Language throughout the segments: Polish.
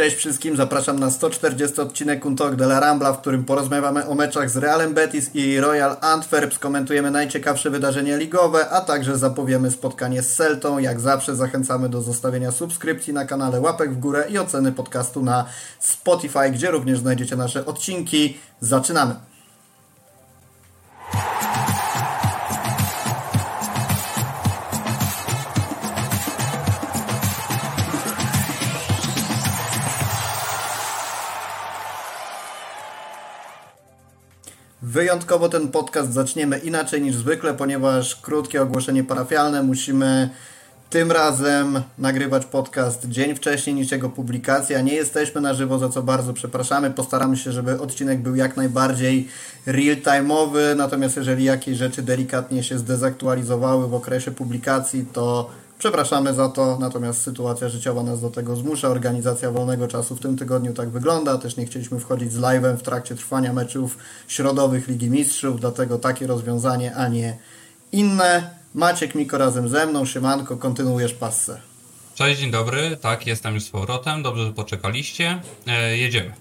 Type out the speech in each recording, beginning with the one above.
Cześć wszystkim, zapraszam na 140 odcinek Untok de la Rambla, w którym porozmawiamy o meczach z Realem Betis i Royal Antwerp, skomentujemy najciekawsze wydarzenia ligowe, a także zapowiemy spotkanie z Celtą. Jak zawsze zachęcamy do zostawienia subskrypcji na kanale, łapek w górę i oceny podcastu na Spotify, gdzie również znajdziecie nasze odcinki. Zaczynamy! Wyjątkowo ten podcast zaczniemy inaczej niż zwykle, ponieważ krótkie ogłoszenie parafialne musimy tym razem nagrywać podcast dzień wcześniej niż jego publikacja. Nie jesteśmy na żywo, za co bardzo przepraszamy. Postaramy się, żeby odcinek był jak najbardziej real-time'owy, natomiast jeżeli jakieś rzeczy delikatnie się zdezaktualizowały w okresie publikacji, to Przepraszamy za to, natomiast sytuacja życiowa nas do tego zmusza. Organizacja wolnego czasu w tym tygodniu tak wygląda. Też nie chcieliśmy wchodzić z live'em w trakcie trwania meczów środowych Ligi Mistrzów, dlatego takie rozwiązanie, a nie inne. Maciek Miko razem ze mną. Siemanko, kontynuujesz passę. Cześć, dzień dobry. Tak, jestem już z powrotem. Dobrze, że poczekaliście. E, jedziemy.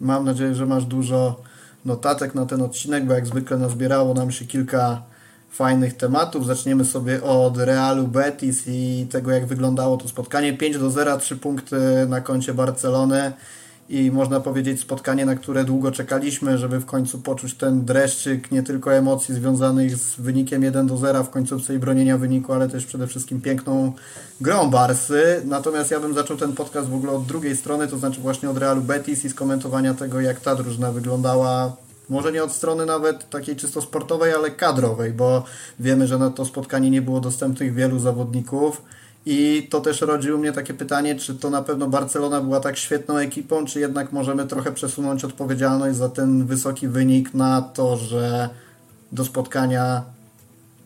Mam nadzieję, że masz dużo notatek na ten odcinek, bo jak zwykle nazbierało nam się kilka fajnych tematów. Zaczniemy sobie od Realu Betis i tego, jak wyglądało to spotkanie. 5 do 0, 3 punkty na koncie Barcelony i można powiedzieć spotkanie, na które długo czekaliśmy, żeby w końcu poczuć ten dreszczyk nie tylko emocji związanych z wynikiem 1 do 0 w końcówce i bronienia wyniku, ale też przede wszystkim piękną grą Barsy. Natomiast ja bym zaczął ten podcast w ogóle od drugiej strony, to znaczy właśnie od Realu Betis i skomentowania tego, jak ta drużyna wyglądała może nie od strony nawet takiej czysto sportowej, ale kadrowej, bo wiemy, że na to spotkanie nie było dostępnych wielu zawodników. I to też rodzi mnie takie pytanie, czy to na pewno Barcelona była tak świetną ekipą, czy jednak możemy trochę przesunąć odpowiedzialność za ten wysoki wynik na to, że do spotkania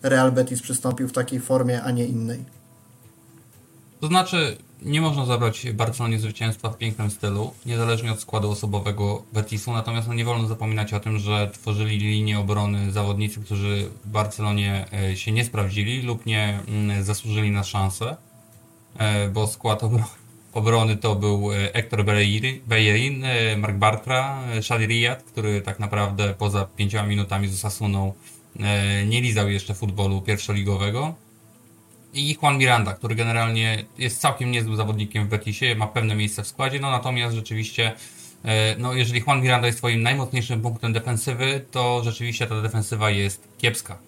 Real Betis przystąpił w takiej formie, a nie innej. To znaczy, nie można zabrać Barcelonie zwycięstwa w pięknym stylu, niezależnie od składu osobowego Betisu, natomiast no nie wolno zapominać o tym, że tworzyli linię obrony zawodnicy, którzy w Barcelonie e, się nie sprawdzili lub nie mm, zasłużyli na szansę, e, bo skład obrony to był e, Hector Bellerin, Mark Bartra, Shadi Riyad, który tak naprawdę poza pięcioma minutami z Osasuną nie lizał jeszcze futbolu pierwszoligowego i Juan Miranda, który generalnie jest całkiem niezłym zawodnikiem w Betisie, ma pewne miejsce w składzie, no natomiast rzeczywiście e, no jeżeli Juan Miranda jest twoim najmocniejszym punktem defensywy, to rzeczywiście ta defensywa jest kiepska.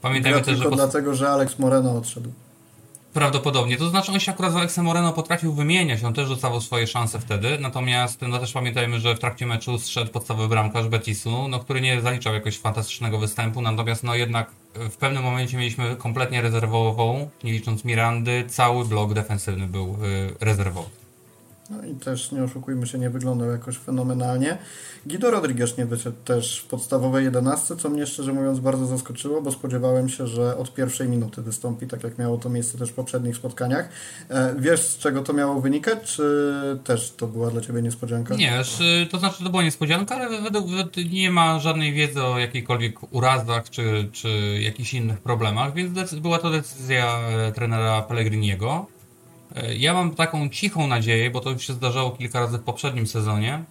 Pamiętajmy też, że... dlatego, że Alex Moreno odszedł. Prawdopodobnie. To znaczy on się akurat z Alexem Moreno potrafił wymieniać, on też dostawał swoje szanse wtedy, natomiast no też pamiętajmy, że w trakcie meczu zszedł podstawowy bramkarz Betisu, no, który nie zaliczał jakoś fantastycznego występu, natomiast no jednak w pewnym momencie mieliśmy kompletnie rezerwową, nie licząc Mirandy, cały blok defensywny był y, rezerwowy. No i też, nie oszukujmy się, nie wyglądał jakoś fenomenalnie. Guido Rodriguez nie wyszedł też w podstawowej 11, co mnie szczerze mówiąc bardzo zaskoczyło, bo spodziewałem się, że od pierwszej minuty wystąpi, tak jak miało to miejsce też w poprzednich spotkaniach. E, wiesz, z czego to miało wynikać, czy też to była dla Ciebie niespodzianka? Nie, to znaczy to była niespodzianka, ale według nie ma żadnej wiedzy o jakichkolwiek urazach, czy, czy jakichś innych problemach, więc była to decyzja e, trenera Pellegriniego. E, ja mam taką cichą nadzieję, bo to już się zdarzało kilka razy w poprzednim sezonie.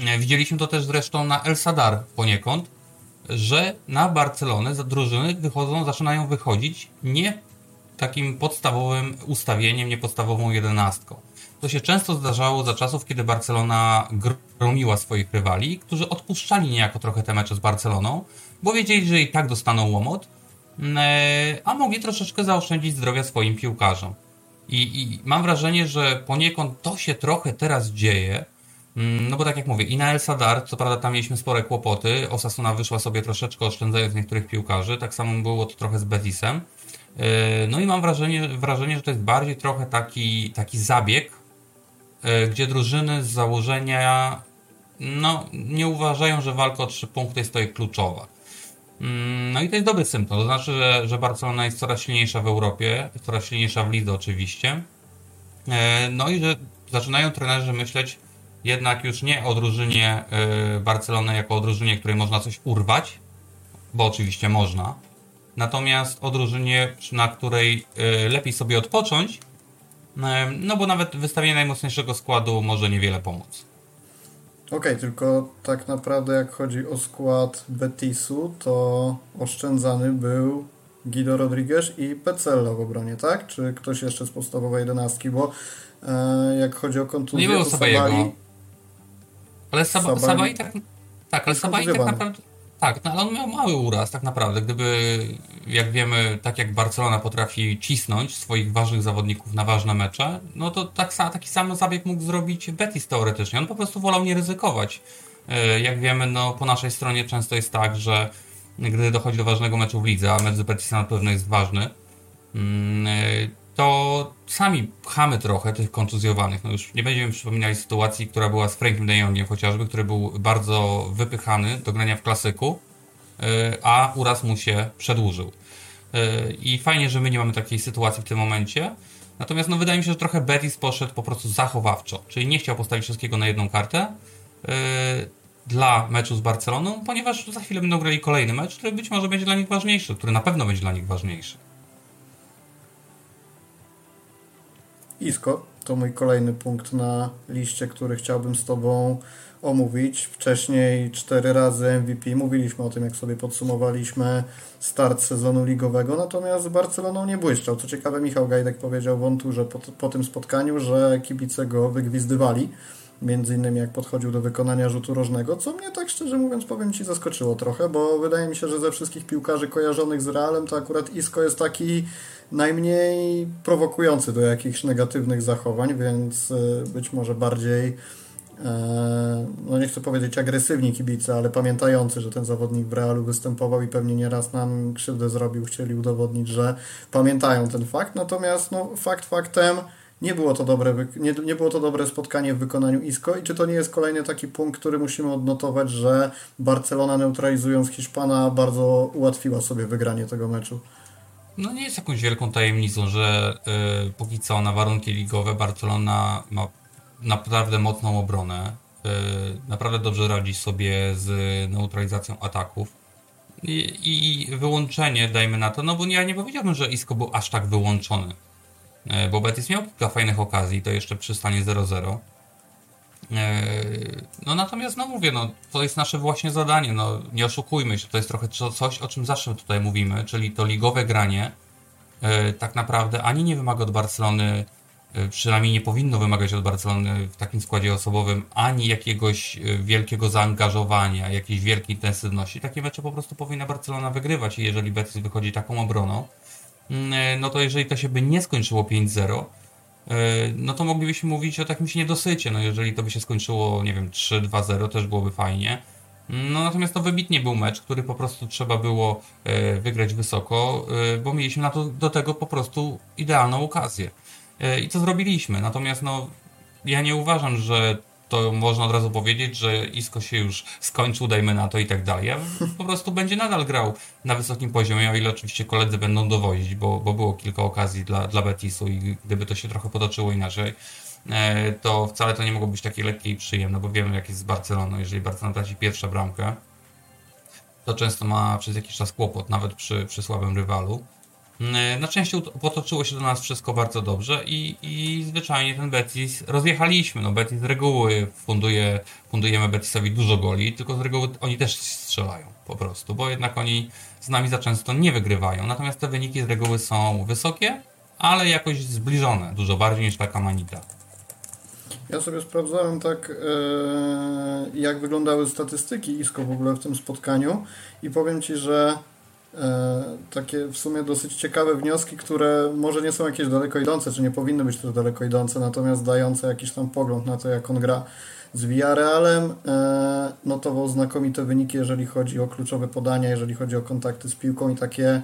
E, widzieliśmy to też zresztą na El Sadar poniekąd, że na Barcelonę za drużyny wychodzą, zaczynają wychodzić nie takim podstawowym ustawieniem, nie podstawową jedenastką. To się często zdarzało za czasów, kiedy Barcelona gromiła swoich rywali, którzy odpuszczali niejako trochę te mecze z Barceloną, bo wiedzieli, że i tak dostaną łomot, e, a mogli troszeczkę zaoszczędzić zdrowia swoim piłkarzom. I, I, mam wrażenie, że poniekąd to się trochę teraz dzieje. Mm, no bo tak jak mówię, i na El Sadar, co prawda tam mieliśmy spore kłopoty, Osasuna wyszła sobie troszeczkę oszczędzając niektórych piłkarzy, tak samo było to trochę z Betisem. Yy, no i mam wrażenie, wrażenie że to jest bardziej trochę taki, taki zabieg, yy, gdzie drużyny z założenia no, nie uważają, że walka o trzy punkty jest to kluczowa. Mm, no i to jest dobry symptom. To znaczy, że, że Barcelona jest coraz silniejsza w Europie, coraz silniejsza w lidze oczywiście. E, no i że zaczynają trenerzy myśleć jednak już nie o drużynie e, Barcelony jako o drużynie, której można coś urwać, bo oczywiście można. Natomiast o drużynie, na której e, lepiej sobie odpocząć No bo nawet wystawienie najmocniejszego składu może niewiele pomóc. Okej, okay, tylko tak naprawdę jak chodzi o skład Betisu, to oszczędzany był Guido Rodriguez i Pecello w obronie, tak? Czy ktoś jeszcze z podstawowej jedenastki, bo e, jak chodzi o kontuzję, Nie było Sabali... Ale Sab Sabali... Sabali tak... Tak, ale Sabali tak naprawdę... Tak, no, ale on miał mały uraz tak naprawdę. Gdyby, jak wiemy, tak jak Barcelona potrafi cisnąć swoich ważnych zawodników na ważne mecze, no to tak, taki sam zabieg mógł zrobić Betis teoretycznie. On po prostu wolał nie ryzykować. E, jak wiemy, no po naszej stronie często jest tak, że gdy dochodzi do ważnego meczu w lidze, a mecz z Betisem na pewno jest ważny, mm, e, to sami pchamy trochę tych kontuzjowanych. No już nie będziemy przypominali sytuacji, która była z Frankiem de Jongiem chociażby, który był bardzo wypychany do grania w klasyku, e, a uraz mu się przedłużył. E, I fajnie, że my nie mamy takiej sytuacji w tym momencie. Natomiast no, wydaje mi się, że trochę Betis poszedł po prostu zachowawczo, czyli nie chciał postawić wszystkiego na jedną kartę e, dla meczu z Barceloną, ponieważ za chwilę będą grali kolejny mecz, który być może będzie dla nich ważniejszy, który na pewno będzie dla nich ważniejszy. Isko to mój kolejny punkt na liście, który chciałbym z Tobą omówić. Wcześniej cztery razy MVP. Mówiliśmy o tym, jak sobie podsumowaliśmy start sezonu ligowego, natomiast z Barceloną nie błyszczał. Co ciekawe, Michał Gajdek powiedział w Onturze po, po tym spotkaniu, że kibice go wygwizdywali między innymi jak podchodził do wykonania rzutu rożnego, co mnie tak szczerze mówiąc powiem Ci zaskoczyło trochę, bo wydaje mi się, że ze wszystkich piłkarzy kojarzonych z Realem to akurat Isco jest taki najmniej prowokujący do jakichś negatywnych zachowań, więc e, być może bardziej e, no nie chcę powiedzieć agresywni kibice, ale pamiętający, że ten zawodnik w Realu występował i pewnie nieraz nam krzywdę zrobił, chcieli udowodnić, że pamiętają ten fakt. Natomiast no, fakt faktem nie było, to dobre, nie, nie było to dobre spotkanie w wykonaniu Isco i czy to nie jest kolejny taki punkt, który musimy odnotować, że Barcelona neutralizując Hiszpana bardzo ułatwiła sobie wygranie tego meczu? No nie jest jakąś wielką tajemnicą, że y, póki co na warunki ligowe Barcelona ma naprawdę mocną obronę. Y, naprawdę dobrze radzi sobie z neutralizacją ataków. I, I, wyłączenie, dajmy na to, no bo ja nie powiedziałbym, że Isco był aż tak wyłączony. Y, bo Betis miał kilka fajnych okazji, to jeszcze przy stanie 0-0. No natomiast, no mówię, no to jest nasze właśnie zadanie, no nie oszukujmy się, to jest trochę coś, o czym zawsze tutaj mówimy, czyli to ligowe granie e, tak naprawdę ani nie wymaga od Barcelony, e, przynajmniej nie powinno wymagać od Barcelony w takim składzie osobowym, ani jakiegoś e, wielkiego zaangażowania, jakiejś wielkiej intensywności. Takie mecze po prostu powinna Barcelona wygrywać i jeżeli Betis wychodzi taką obroną, no to jeżeli to się by nie skończyło 5-0, E, no to moglibyśmy mówić o takimś niedosycie. No jeżeli to by się skończyło, nie wiem, 3-2-0, też byłoby fajnie. No natomiast to wybitnie był mecz, który po prostu trzeba było e, wygrać wysoko, e, bo mieliśmy na to, do tego po prostu idealną okazję. I co zrobiliśmy? Natomiast no, ja nie uważam, że to można od razu powiedzieć, że Isko się już skończył, dajmy na to i tak dalej. Po prostu będzie nadal grał na wysokim poziomie, o ile oczywiście koledzy będą dowozić, bo, bo było kilka okazji dla, dla Betisu i gdyby to się trochę potoczyło inaczej, e, to wcale to nie mogło być takie lekkie i przyjemne, bo wiemy jak jest z Barceloną. Jeżeli Barcelona traci pierwszą bramkę, to często ma przez jakiś czas kłopot, nawet przy, przy słabym rywalu. E, na szczęście potoczyło się do nas wszystko bardzo dobrze i, i zwyczajnie ten Betis rozjechaliśmy. No Betis z reguły funduje, fundujemy Betisowi dużo goli, tylko z reguły oni też strzelają po prostu, bo jednak oni z nami za często nie wygrywają. Natomiast te wyniki z reguły są wysokie, ale jakoś zbliżone, dużo bardziej niż taka manita. Ja sobie sprawdzałem tak, e, jak wyglądały statystyki ISKO w ogóle w tym spotkaniu i powiem Ci, że takie w sumie dosyć ciekawe wnioski, które może nie są jakieś daleko idące, czy nie powinny być też daleko idące, natomiast dające jakiś tam pogląd na to, jak on gra z Villarrealem. E, notował znakomite wyniki, jeżeli chodzi o kluczowe podania, jeżeli chodzi o kontakty z piłką i takie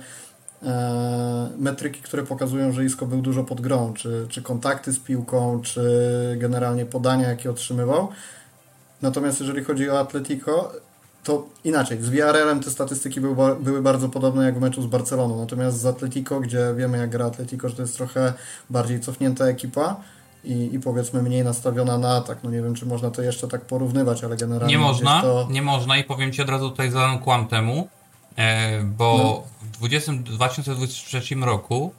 e, metryki, które pokazują, że Isco był dużo pod grą, czy, czy kontakty z piłką, czy generalnie podania, jakie otrzymywał. Natomiast jeżeli chodzi o Atletico, to inaczej. Z Villarrealem te statystyki były, były bardzo podobne jak w meczu z Barceloną, natomiast z Atletico, gdzie wiemy jak gra Atletico, że to jest trochę bardziej cofnięta ekipa i, i powiedzmy mniej nastawiona na atak. No nie wiem, czy można to jeszcze tak porównywać, ale generalnie... Nie można, to... nie można i powiem Ci od razu tutaj zadam kłam temu, e, bo no. w 20, 2023 roku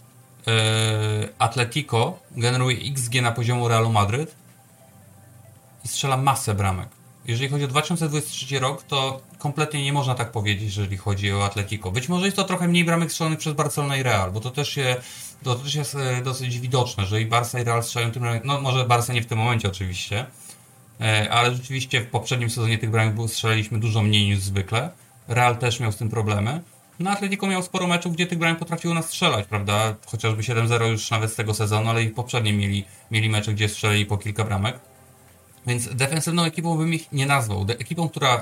Atletico generuje XG na poziomu Realu Madryt i strzela masę bramek. Jeżeli chodzi o 2023 rok, to kompletnie nie można tak powiedzieć, jeżeli chodzi o Atletico. Być może jest to trochę mniej bramek strzelonych przez Barcelonę i Real, bo to też, się, to też jest e, dosyć widoczne, że i Barca i Real strzelają tym no może Barca nie w tym momencie oczywiście, e, ale rzeczywiście w poprzednim sezonie tych bramek strzelaliśmy dużo mniej niż zwykle. Real też miał z tym problemy. No Atletico miał sporo meczów, gdzie tych bramek potrafiło nas strzelać, prawda? Chociażby 7-0 już nawet z tego sezonu, ale i poprzednie mieli, mieli mecze, gdzie strzelali po kilka bramek. Więc defensywną ekipą bym ich nie nazwał. De ekipą, która y,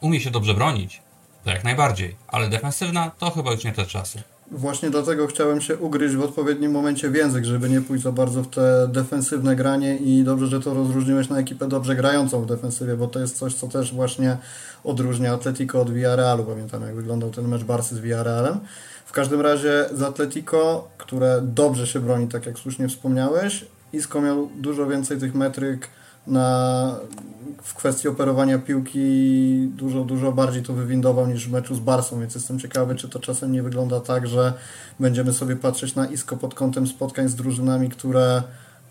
umie się dobrze bronić, to jak najbardziej, ale defensywna to chyba już nie te czasy. Właśnie dlatego chciałem się ugryźć w odpowiednim momencie w język, żeby nie pójść za bardzo w te defensywne granie i dobrze, że to rozróżniłeś na ekipę dobrze grającą w defensywie, bo to jest coś, co też właśnie odróżnia Atletico od Villarrealu. Pamiętam, jak wyglądał ten mecz Barcy z Villarrealem. W każdym razie z Atletico, które dobrze się broni, tak jak słusznie wspomniałeś, Isco miał dużo więcej tych metryk na, w kwestii operowania piłki dużo, dużo bardziej to wywindował niż w meczu z Barsą, więc jestem ciekawy, czy to czasem nie wygląda tak, że będziemy sobie patrzeć na Isko pod kątem spotkań z drużynami, które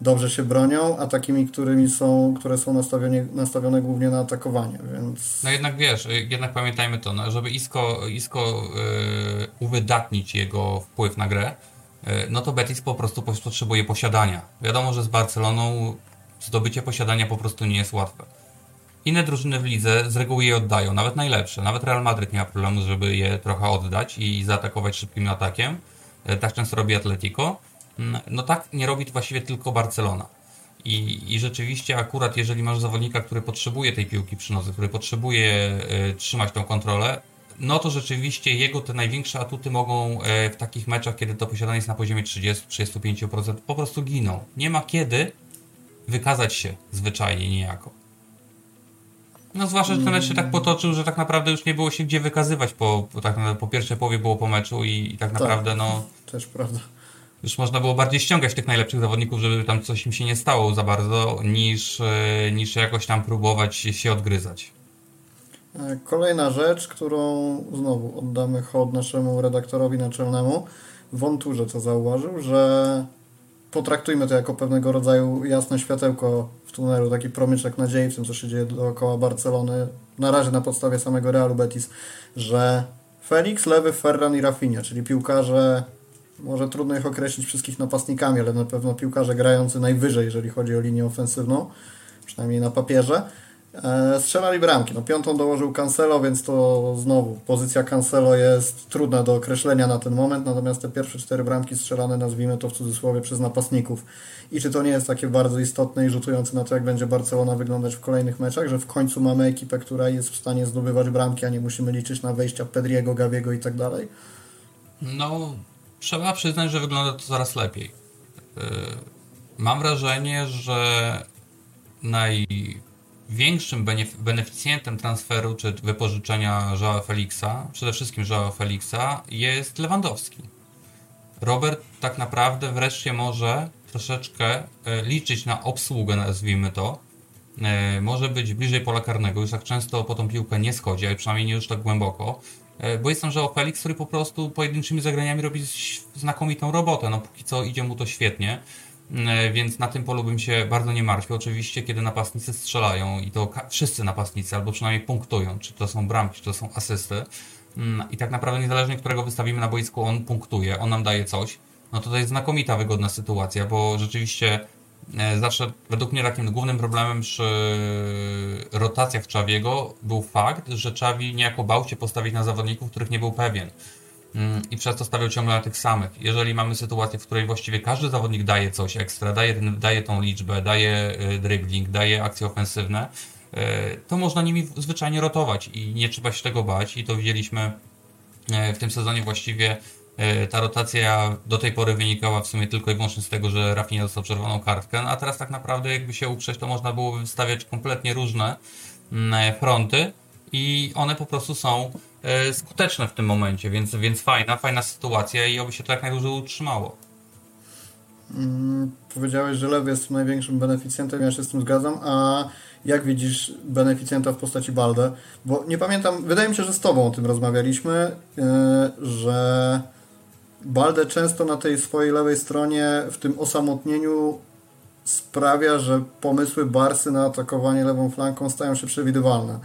dobrze się bronią, a takimi, którymi są, które są nastawione, nastawione głównie na atakowanie, więc... No jednak wiesz, jednak pamiętajmy to, no, żeby Isko, Isko yy, uwydatnić jego wpływ na grę, yy, no to Betis po prostu potrzebuje posiadania. Wiadomo, że z Barceloną zdobycie posiadania po prostu nie jest łatwe. Inne drużyny w lidze z reguły je oddają, nawet najlepsze. Nawet Real Madrid nie ma problemu, żeby je trochę oddać i zaatakować szybkim atakiem. E, tak często robi Atletico. Mm, no tak nie robi to właściwie tylko Barcelona. I, I rzeczywiście akurat jeżeli masz zawodnika, który potrzebuje tej piłki przy nodze, który potrzebuje y, trzymać tą kontrolę, no to rzeczywiście jego te największe atuty mogą y, w takich meczach, kiedy to posiadanie jest na poziomie 30-35% po prostu giną. Nie ma kiedy wykazać się zwyczajnie niejako. No zwłaszcza, że ten mecz się tak potoczył, że tak naprawdę już nie było się gdzie wykazywać po, po, tak, po pierwszej połowie było po meczu i, i tak, tak naprawdę no... Też prawda. Już można było bardziej ściągać tych najlepszych zawodników, żeby tam coś im się nie stało za bardzo, niż, e, niż jakoś tam próbować się odgryzać. E, kolejna rzecz, którą znowu oddamy hołd naszemu redaktorowi naczelnemu, Wąturze to zauważył, że potraktujmy to jako pewnego rodzaju jasne światełko w tunelu, taki promyczek nadziei w tym, co się dzieje dookoła Barcelony, na razie na podstawie samego Realu Betis, że Felix, Lewy, Ferran i Rafinha, czyli piłkarze, może trudno ich określić wszystkich napastnikami, ale na pewno piłkarze grający najwyżej, jeżeli chodzi o linię ofensywną, przynajmniej na papierze, strzelali bramki. No, piątą dołożył Cancelo, więc to znowu pozycja Cancelo jest trudna do określenia na ten moment, natomiast te pierwsze cztery bramki strzelane, nazwijmy to w cudzysłowie, przez napastników. I czy to nie jest takie bardzo istotne i rzutujące na to, jak będzie Barcelona wyglądać w kolejnych meczach, że w końcu mamy ekipę, która jest w stanie zdobywać bramki, a nie musimy liczyć na wejścia Pedriego, Gaviego i tak dalej? No, trzeba przyznać, że wygląda to coraz lepiej. E, mam wrażenie, że naj większym beneficjentem transferu czy wypożyczenia Joao Felixa, przede wszystkim Joao Felixa, jest Lewandowski. Robert tak naprawdę wreszcie może troszeczkę e, liczyć na obsługę, nazwijmy to. E, może być bliżej pola karnego, już tak często po tą piłkę nie schodzi, ale przynajmniej nie już tak głęboko. E, bo jest tam Joao Felix, który po prostu pojedynczymi zagraniami robi znakomitą robotę. No póki co idzie mu to świetnie. E, więc na tym polu bym się bardzo nie martwił. Oczywiście, kiedy napastnicy strzelają i to wszyscy napastnicy, albo przynajmniej punktują, czy to są bramki, czy to są asysty, mm, i tak naprawdę niezależnie, którego wystawimy na boisku, on punktuje, on nam daje coś, no to to jest znakomita, wygodna sytuacja, bo rzeczywiście e, zawsze według mnie takim głównym problemem przy rotacjach Czawiego był fakt, że Czawi niejako bał się postawić na zawodników, których nie był pewien. Mm, i przez to stawiał ciągle na tych samych. Jeżeli mamy sytuację, w której właściwie każdy zawodnik daje coś ekstra, daje, daje tą liczbę, daje y, dribbling, daje akcje ofensywne, y, to można nimi zwyczajnie rotować i nie trzeba się tego bać. I to widzieliśmy y, w tym sezonie właściwie ta rotacja do tej pory wynikała w sumie tylko i wyłącznie z tego, że Rafinha dostał czerwoną kartkę, no a teraz tak naprawdę jakby się uprzeć, to można było wystawiać kompletnie różne mm, fronty i one po prostu są E, skuteczne w tym momencie, więc, więc fajna, fajna sytuacja i oby się to jak najdłużej utrzymało. Mm, powiedziałeś, że Lew jest największym beneficjentem, ja się z tym zgadzam, a jak widzisz beneficjenta w postaci Balde? Bo nie pamiętam, wydaje mi się, że z Tobą o tym rozmawialiśmy, yy, że Balde często na tej swojej lewej stronie w tym osamotnieniu sprawia, że pomysły Barsy na atakowanie lewą flanką stają się przewidywalne.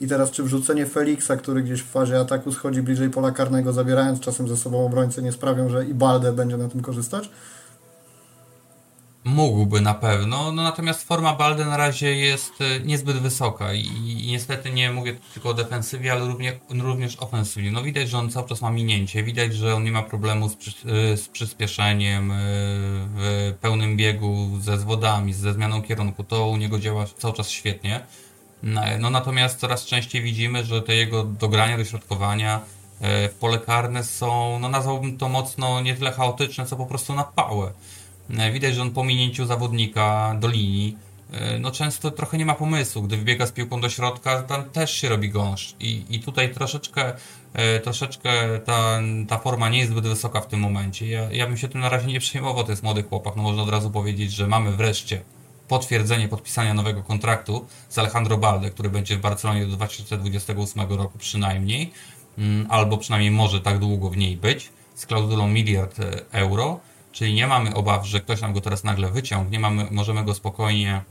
I teraz czy wrzucenie Feliksa, który gdzieś w fazie ataku schodzi bliżej pola karnego, zabierając czasem ze sobą obrońcę, nie sprawią, że i Balde będzie na tym korzystać? Mógłby na pewno, no natomiast forma Balde na razie jest e, niezbyt wysoka i, i niestety nie mówię tylko o defensywie, ale również, również ofensywie. No widać, że on cały czas ma minięcie, widać, że on nie ma problemu z, przy, e, z przyspieszeniem e, w pełnym biegu, ze zwodami, ze zmianą kierunku. To u niego działa cały czas świetnie. No natomiast coraz częściej widzimy, że te jego dogrania, dośrodkowania w pole karne są, no nazwałbym to mocno nie tyle chaotyczne, co po prostu na pałę. E, widać, że on po minięciu zawodnika do linii, e, no często trochę nie ma pomysłu. Gdy wybiega z piłką do środka, tam też się robi gąszcz. I, i tutaj troszeczkę, e, troszeczkę ta, ta forma nie jest zbyt wysoka w tym momencie. Ja, ja bym się tym na razie nie przejmował, to jest młody chłopak. No można od razu powiedzieć, że mamy wreszcie potwierdzenie podpisania nowego kontraktu z Alejandro Balde, który będzie w Barcelonie do 2028 roku przynajmniej, mm, albo przynajmniej może tak długo w niej być, z klauzulą miliard euro. Czyli nie mamy obaw, że ktoś nam go teraz nagle wyciągnie, mamy, możemy go spokojnie,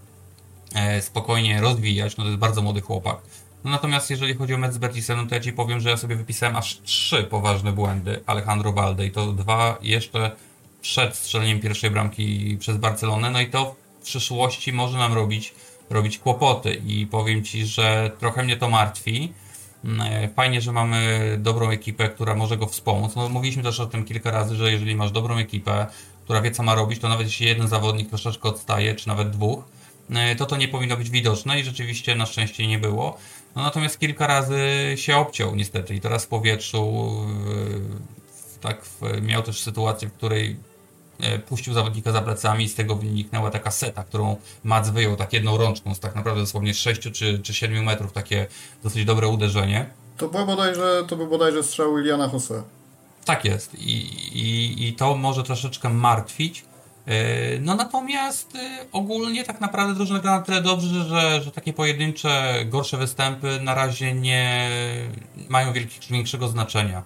e, spokojnie rozwijać. No to jest bardzo młody chłopak. No natomiast jeżeli chodzi o mecz z no to ja Ci powiem, że ja sobie wypisałem aż trzy poważne błędy Alejandro Balde i to dwa jeszcze przed strzeleniem pierwszej bramki przez Barcelonę, no i to przyszłości może nam robić, robić kłopoty i powiem Ci, że trochę mnie to martwi, E, fajnie, że mamy dobrą ekipę, która może go wspomóc. No, mówiliśmy też o tym kilka razy, że jeżeli masz dobrą ekipę, która wie co ma robić, to nawet jeśli jeden zawodnik troszeczkę odstaje, czy nawet dwóch, e, to to nie powinno być widoczne i rzeczywiście na szczęście nie było. No, natomiast kilka razy się obciął niestety i teraz w powietrzu tak miał też sytuację, w której puścił zawodnika za plecami i z tego wyniknęła taka seta, którą Mac wyjął tak jedną rączką z tak naprawdę dosłownie 6 czy, czy 7 metrów, takie dosyć dobre uderzenie. To był bodajże, to był bodajże strzał Iliana Jose. Tak jest I, i, i to może troszeczkę martwić. E, no natomiast e, ogólnie tak naprawdę drużyna gra na tyle dobrze, że, że takie pojedyncze, gorsze występy na razie nie mają większego znaczenia.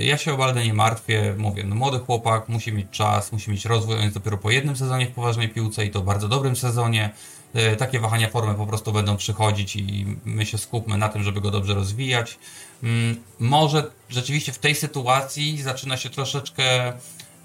Ja się o Baldę nie martwię, mówię, no młody chłopak, musi mieć czas, musi mieć rozwój, on jest dopiero po jednym sezonie w poważnej piłce i to bardzo dobrym sezonie. E, takie wahania formy po prostu będą przychodzić i my się skupmy na tym, żeby go dobrze rozwijać. Mm, może rzeczywiście w tej sytuacji zaczyna się troszeczkę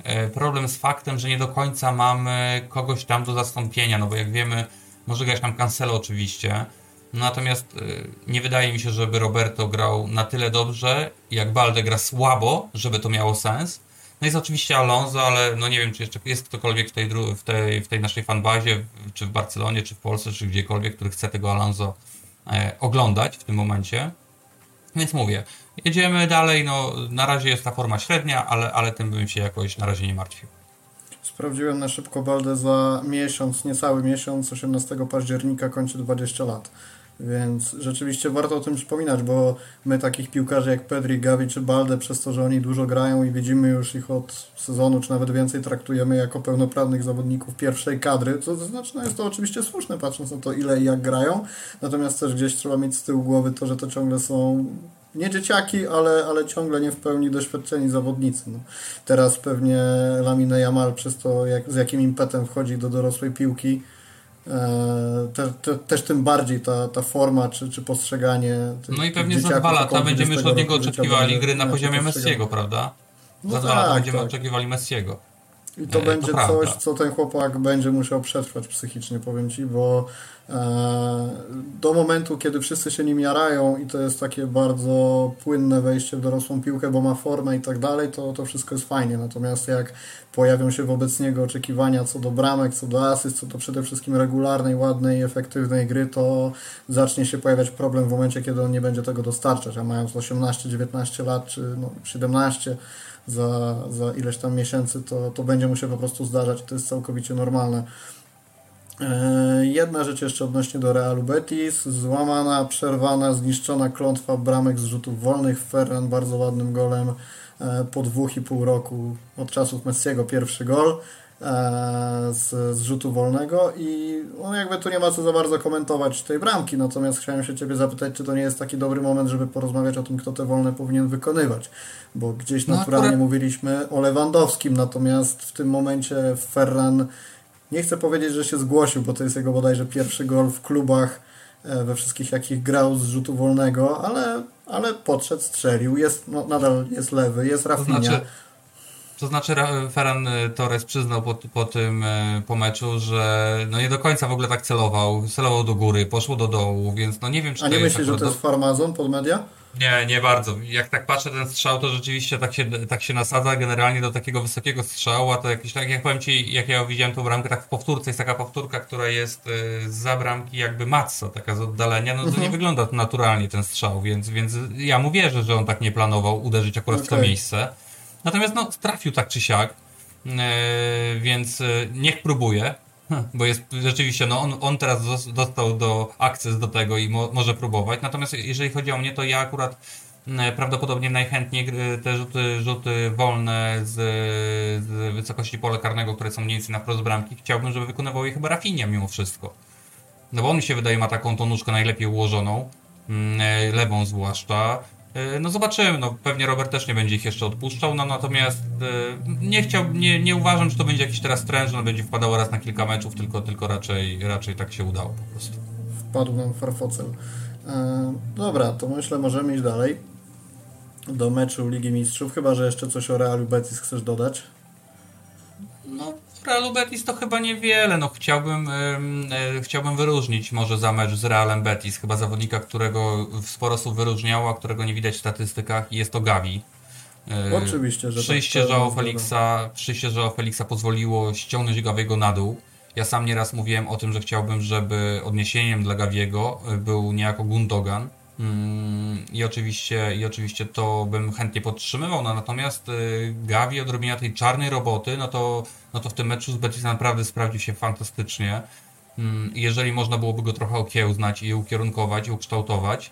e, problem z faktem, że nie do końca mamy kogoś tam do zastąpienia, no bo jak wiemy, może grać nam Cancelo oczywiście, Natomiast y, nie wydaje mi się, żeby Roberto grał na tyle dobrze, jak Balde gra słabo, żeby to miało sens. No jest oczywiście Alonso, ale no nie wiem, czy jeszcze jest ktokolwiek w tej, w tej, w tej naszej fanbazie, czy w Barcelonie, czy w Polsce, czy gdziekolwiek, który chce tego Alonso e, oglądać w tym momencie. Więc mówię, jedziemy dalej, no na razie jest ta forma średnia, ale, ale tym bym się jakoś na razie nie martwił. Sprawdziłem na szybko Baldę za miesiąc, niecały miesiąc, 18 października kończy 20 lat. Więc rzeczywiście warto o tym przypominać, bo my takich piłkarzy jak Pedri, Gavi czy Balde, przez to, że oni dużo grają i widzimy już ich od sezonu, czy nawet więcej, traktujemy jako pełnoprawnych zawodników pierwszej kadry, co to znaczy, no jest to oczywiście słuszne, patrząc na to, ile i jak grają, natomiast też gdzieś trzeba mieć z tyłu głowy to, że to ciągle są nie dzieciaki, ale, ale ciągle nie w pełni doświadczeni zawodnicy. No. Teraz pewnie Lamine Jamal przez to, jak, z jakim impetem wchodzi do dorosłej piłki, te, te, też tym bardziej ta, ta forma czy, czy postrzeganie. no i pewnie za dwa lata będziemy już od niego oczekiwali gry na poziomie Messiego, prawda? No za dwa tak, lata będziemy tak. oczekiwali Messiego. I to e, będzie to coś, co ten chłopak będzie musiał przetrwać psychicznie, powiem Ci, bo e, do momentu, kiedy wszyscy się nim jarają i to jest takie bardzo płynne wejście w dorosłą piłkę, bo ma formę i tak dalej, to, to wszystko jest fajnie. Natomiast jak pojawią się wobec niego oczekiwania co do bramek, co do asyst, co do przede wszystkim regularnej, ładnej, efektywnej gry, to zacznie się pojawiać problem w momencie, kiedy on nie będzie tego dostarczać, a mając 18-19 lat czy no, 17 za, za ileś tam miesięcy, to, to będzie mu się po prostu zdarzać. To jest całkowicie normalne. E, jedna rzecz jeszcze odnośnie do Realu Betis. Złamana, przerwana, zniszczona klątwa bramek z rzutów wolnych. Ferran bardzo ładnym golem e, po dwóch i pół roku od czasów Messiego pierwszy gol. z, z rzutu wolnego i no jakby tu nie ma co za bardzo komentować tej bramki, natomiast chciałem się Ciebie zapytać, czy to nie jest taki dobry moment, żeby porozmawiać o tym, kto te wolne powinien wykonywać, bo gdzieś no naturalnie mówiliśmy o Lewandowskim, natomiast w tym momencie Ferran nie chcę powiedzieć, że się zgłosił, bo to jest jego bodajże pierwszy gol w klubach e, we wszystkich jakich grał z rzutu wolnego, ale, ale podszedł, strzelił, jest, no, nadal jest lewy, jest Rafinha. To znaczy, to znaczy Ferran Torres przyznał po, po tym e, po meczu, że no nie do końca w ogóle tak celował. Celował do góry, poszło do dołu, więc no nie wiem, czy A nie myślisz, że to jest farmazon pod media? Nie, nie bardzo. Jak tak patrzę ten strzał, to rzeczywiście tak się, tak się nasadza generalnie do takiego wysokiego strzału, a to jakiś tak, jak powiem Ci, jak ja widziałem tą bramkę, tak w powtórce jest taka powtórka, która jest y, za bramki jakby matso, taka z oddalenia, no to mhm. nie wygląda naturalnie ten strzał, więc, więc ja mu wierzę, że on tak nie planował uderzyć akurat okay. w to miejsce. Natomiast no, trafił tak czy siak, yy, więc yy, niech próbuje, bo jest rzeczywiście, no on, on teraz dostał do akces do tego i mo, może próbować. Natomiast jeżeli chodzi o mnie, to ja akurat yy, prawdopodobnie najchętniej te rzuty, rzuty wolne z, z wysokości pola karnego, które są mniej więcej na wprost bramki, chciałbym, żeby wykonywał je chyba Rafinha mimo wszystko. No bo on mi się wydaje ma taką tą nóżkę najlepiej ułożoną, lewą zwłaszcza. E, no zobaczymy, no pewnie Robert też nie będzie ich jeszcze odpuszczał, no natomiast e, nie chciał, nie, nie uważam, że to będzie jakiś teraz trend, że on będzie wpadało raz na kilka meczów, tylko, tylko raczej, raczej tak się udało po prostu. Wpadł nam farfocel. E, dobra, to myślę możemy iść dalej do meczu Ligi Mistrzów, chyba, że jeszcze coś o Realu Betis chcesz dodać. No, Realu Betis to chyba niewiele. No, chciałbym, yy, chciałbym wyróżnić może za mecz z Realem Betis. Chyba zawodnika, którego w sporo osób wyróżniało, a którego nie widać w statystykach i jest to Gavi. Yy, Oczywiście, że przyjście tak, Felixa, przyjście Joao Felixa pozwoliło ściągnąć Gaviego na dół. Ja sam nieraz mówiłem o tym, że chciałbym, żeby odniesieniem dla Gaviego był niejako Gundogan I oczywiście, I oczywiście to bym chętnie podtrzymywał, no, natomiast y, Gavi odrobienia tej czarnej roboty, no to, no to w tym meczu z Betis naprawdę sprawdził się fantastycznie. Mm, jeżeli można byłoby go trochę okiełznać i ukierunkować, i ukształtować,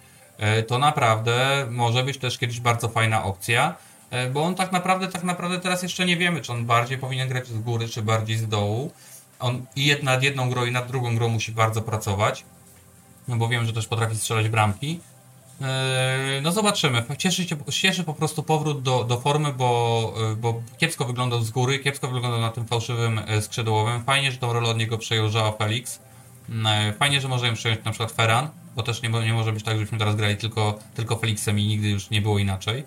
y, to naprawdę może być też kiedyś bardzo fajna opcja, y, bo on tak naprawdę, tak naprawdę teraz jeszcze nie wiemy, czy on bardziej powinien grać z góry, czy bardziej z dołu. On i nad jedną grą, i nad drugą grą musi bardzo pracować, no bo wiem, że też potrafi strzelać bramki. Eee, no zobaczymy. Cieszy, się, cieszy po prostu powrót do, do formy, bo, e, bo kiepsko wyglądał z góry, kiepsko wyglądał na tym fałszywym e, skrzydłowym. Fajnie, że tą rolę od niego przejął Joao Felix. E, fajnie, że może ją przejąć na przykład Ferran, bo też nie, nie może być tak, żebyśmy teraz grali tylko, tylko Felixem i nigdy już nie było inaczej.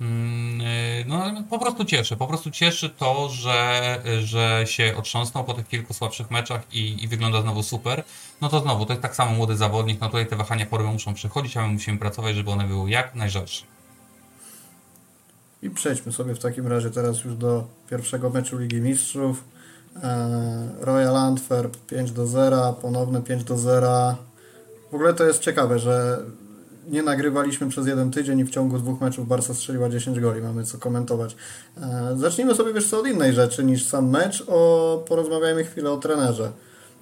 Mm, no, po prostu cieszy. Po prostu cieszy to, że, że się otrząsnął po tych kilku słabszych meczach i, i wygląda znowu super no to znowu, to jest tak samo młody zawodnik, no tutaj te wahania formy muszą przychodzić, a my musimy pracować, żeby one były jak najrzadsze. I przejdźmy sobie w takim razie teraz już do pierwszego meczu Ligi Mistrzów. E, Royal Antwerp 5 do 0, ponowne 5 do 0. W ogóle to jest ciekawe, że nie nagrywaliśmy przez jeden tydzień i w ciągu dwóch meczów Barca strzeliła 10 goli. Mamy co komentować. E, zacznijmy sobie wiesz co od innej rzeczy niż sam mecz. O, porozmawiajmy chwilę o trenerze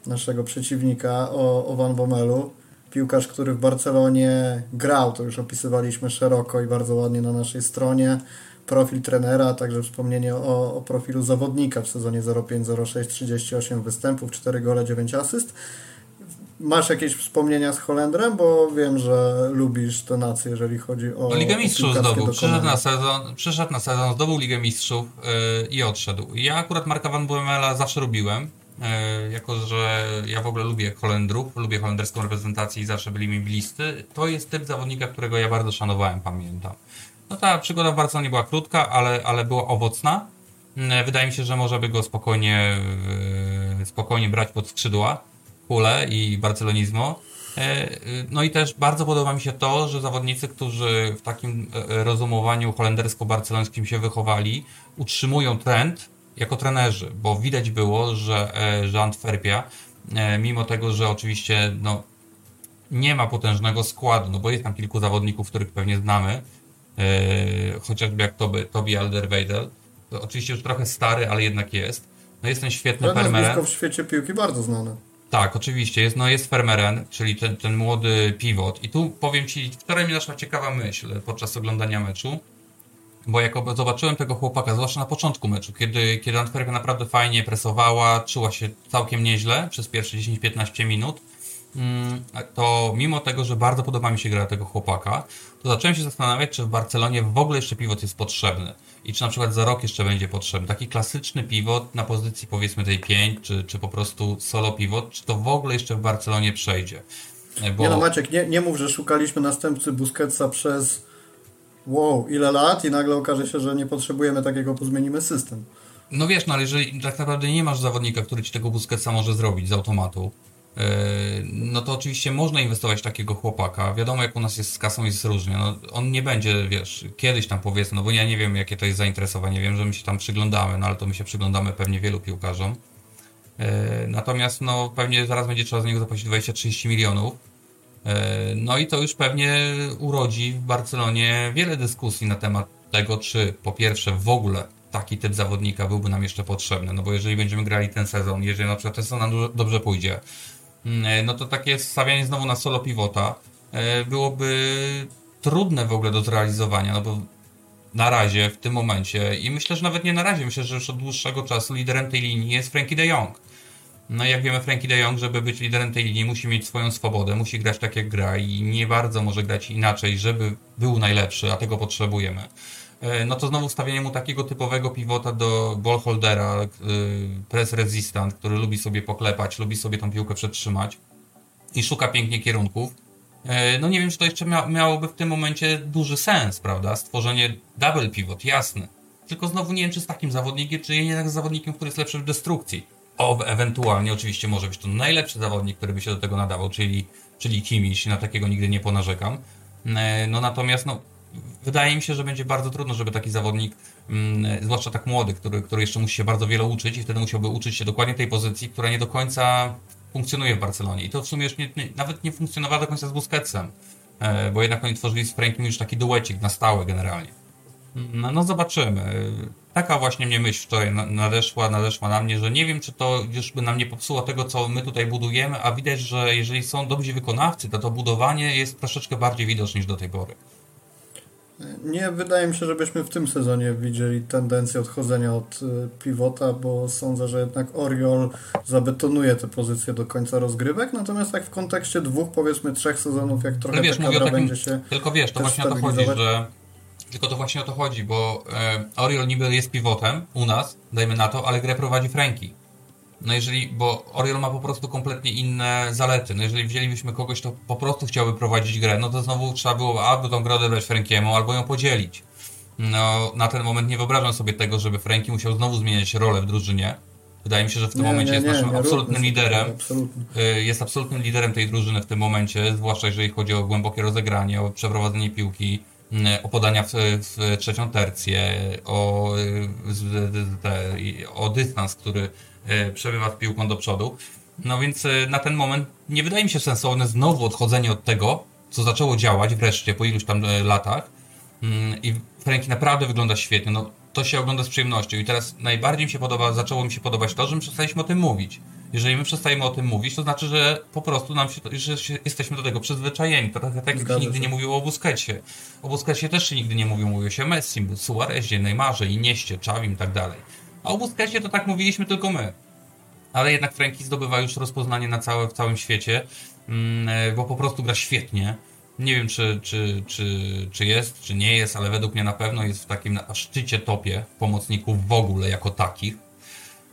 naszego przeciwnika, o, o Van Bommelu. Piłkarz, który w Barcelonie grał, to już opisywaliśmy szeroko i bardzo ładnie na naszej stronie. Profil trenera, a także wspomnienie o, o profilu zawodnika w sezonie 05-06, 38 występów, 4 gole, 9 asyst. Masz jakieś wspomnienia z Holendrem, bo wiem, że lubisz tę nację, jeżeli chodzi o. No, Ligę Mistrzów zdobył. Przyszedł na, sezon, przyszedł na sezon, zdobył Ligę Mistrzów yy, i odszedł. Ja akurat Marka Van Bommela zawsze lubiłem. E, jako że ja w ogóle lubię Holendrów, lubię holenderską reprezentację i zawsze byli mi bliscy, to jest typ zawodnika, którego ja bardzo szanowałem, pamiętam. No ta przygoda w Barcelonie była krótka, ale, ale była owocna. E, wydaje mi się, że może by go spokojnie, spokojnie brać pod skrzydła Pule i Barcelonizmo. No i też bardzo podoba mi się to, że zawodnicy, którzy w takim rozumowaniu holendersko-barcelońskim się wychowali, utrzymują trend jako trenerzy, bo widać było, że, e, że Antwerpia, e, mimo tego, że oczywiście no, nie ma potężnego składu, no bo jest tam kilku zawodników, których pewnie znamy, e, chociażby jak Toby, Toby Alderweireld, to oczywiście już trochę stary, ale jednak jest. No jest ten świetny Ten Fermeren. w świecie piłki bardzo znany. Tak, oczywiście. Jest, no jest Fermeren, czyli ten, ten młody pivot. I tu powiem Ci, wczoraj mi naszła ciekawa myśl podczas oglądania meczu. Bo jak zobaczyłem tego chłopaka, zwłaszcza na początku meczu, kiedy, kiedy Antwerpia naprawdę fajnie presowała, czuła się całkiem nieźle przez pierwsze 10-15 minut, mm, to mimo tego, że bardzo podoba mi się gra tego chłopaka, to zacząłem się zastanawiać, czy w Barcelonie w ogóle jeszcze pivot jest potrzebny i czy na przykład za rok jeszcze będzie potrzebny. Taki klasyczny pivot na pozycji powiedzmy tej 5, czy, czy po prostu solo pivot, czy to w ogóle jeszcze w Barcelonie przejdzie. Bo... Nie no Maciek, nie, nie mów, że szukaliśmy następcy Busquetsa przez wow, ile lat i nagle okaże się, że nie potrzebujemy takiego, bo zmienimy system. No wiesz, no ale jeżeli tak naprawdę nie masz zawodnika, który ci tego Busquetsa może zrobić z automatu, e, no to oczywiście można inwestować w takiego chłopaka. Wiadomo, jak u nas jest z kasą, jest różnie. No, on nie będzie, wiesz, kiedyś tam powiedzmy, no bo ja nie wiem, jakie to jest zainteresowanie. Wiem, że my się tam przyglądamy, no ale to my się przyglądamy pewnie wielu piłkarzom. E, natomiast, no, pewnie zaraz będzie trzeba z niego zapłacić 20-30 milionów E, no i to już pewnie urodzi w Barcelonie wiele dyskusji na temat tego, czy po pierwsze w ogóle taki typ zawodnika byłby nam jeszcze potrzebny. No bo jeżeli będziemy grali ten sezon, jeżeli na przykład ten sezon nam dobrze pójdzie, no to takie stawianie znowu na solo pivota e, byłoby trudne w ogóle do zrealizowania, no bo na razie, w tym momencie i myślę, że nawet nie na razie, myślę, że już od dłuższego czasu liderem tej linii jest Frankie de Jong. No jak wiemy, Frankie de Jong, żeby być liderem tej linii, musi mieć swoją swobodę, musi grać tak jak gra i nie bardzo może grać inaczej, żeby był najlepszy, a tego potrzebujemy. E, no to znowu stawianie mu takiego typowego pivota do ballholdera, e, press resistant, który lubi sobie poklepać, lubi sobie tą piłkę przetrzymać i szuka pięknie kierunków. E, no nie wiem, czy to jeszcze miałoby w tym momencie duży sens, prawda? Stworzenie double pivot, jasne. Tylko znowu nie wiem, czy z takim zawodnikiem, czy jednak z zawodnikiem, który jest lepszy w destrukcji. O, ewentualnie oczywiście może być to najlepszy zawodnik, który by się do tego nadawał, czyli, czyli Kimiś, na takiego nigdy nie ponarzekam. No natomiast no, wydaje mi się, że będzie bardzo trudno, żeby taki zawodnik, mm, zwłaszcza tak młody, który, który jeszcze musi się bardzo wiele uczyć i wtedy musiałby uczyć się dokładnie tej pozycji, która nie do końca funkcjonuje w Barcelonie. I to w sumie już nie, nie, nawet nie funkcjonowała do końca z Busquetsem, e, bo jednak oni tworzyli z Frankiem już taki duecik na stałe generalnie. No, no zobaczymy taka właśnie mnie myśl wczoraj nadeszła, nadeszła na mnie, że nie wiem, czy to już by nam nie popsuło tego, co my tutaj budujemy, a widać, że jeżeli są dobrzy wykonawcy, to to budowanie jest troszeczkę bardziej widoczne niż do tej pory. Nie, wydaje mi się, żebyśmy w tym sezonie widzieli tendencję odchodzenia od y, pivota, bo sądzę, że jednak Oriol zabetonuje te pozycje do końca rozgrywek, natomiast tak w kontekście dwóch, powiedzmy trzech sezonów, jak trochę wiesz, ta kadra takim, będzie się Tylko wiesz, to właśnie o to chodzi, że tylko to właśnie o to chodzi, bo e, Oriol niby jest pivotem u nas, dajmy na to, ale grę prowadzi Franki. No jeżeli, bo Oriol ma po prostu kompletnie inne zalety. No jeżeli wzięlibyśmy kogoś, kto po prostu chciałby prowadzić grę, no to znowu trzeba było albo tą grę odebrać Frankiemu, albo ją podzielić. No, na ten moment nie wyobrażam sobie tego, żeby Franki musiał znowu zmieniać rolę w drużynie. Wydaje mi się, że w tym nie, momencie nie, jest naszym nie, absolutnym liderem. Absolutnie. E, jest absolutnym liderem tej drużyny w tym momencie, zwłaszcza jeżeli chodzi o głębokie rozegranie, o przeprowadzenie piłki o podania w, w trzecią tercję, o, te, o dystans, który przebywa z piłką do przodu. No więc e, na ten moment nie wydaje mi się sensowne znowu odchodzenie od tego, co zaczęło działać wreszcie po iluś tam e, latach. Mm, I Franki naprawdę wygląda świetnie. No, to się ogląda z przyjemnością. I teraz najbardziej mi się podoba, zaczęło mi się podobać to, że my przestaliśmy o tym mówić. Jeżeli my przestajemy o tym mówić, to znaczy, że po prostu nam się, że się, jesteśmy do tego przyzwyczajeni. To tak, tak jak się nigdy nie mówiło o Busquetsie. O Busquetsie też się nigdy nie mówiło, mówiło się Messi, Suarezie, Neymarze, Inieście, Czawim i tak dalej. A o Busquetsie to tak mówiliśmy tylko my. Ale jednak Franki zdobywa już rozpoznanie na całe, w całym świecie, mm, bo po prostu gra świetnie. Nie wiem, czy, czy, czy, czy jest, czy nie jest, ale według mnie na pewno jest w takim szczycie topie pomocników w ogóle jako takich.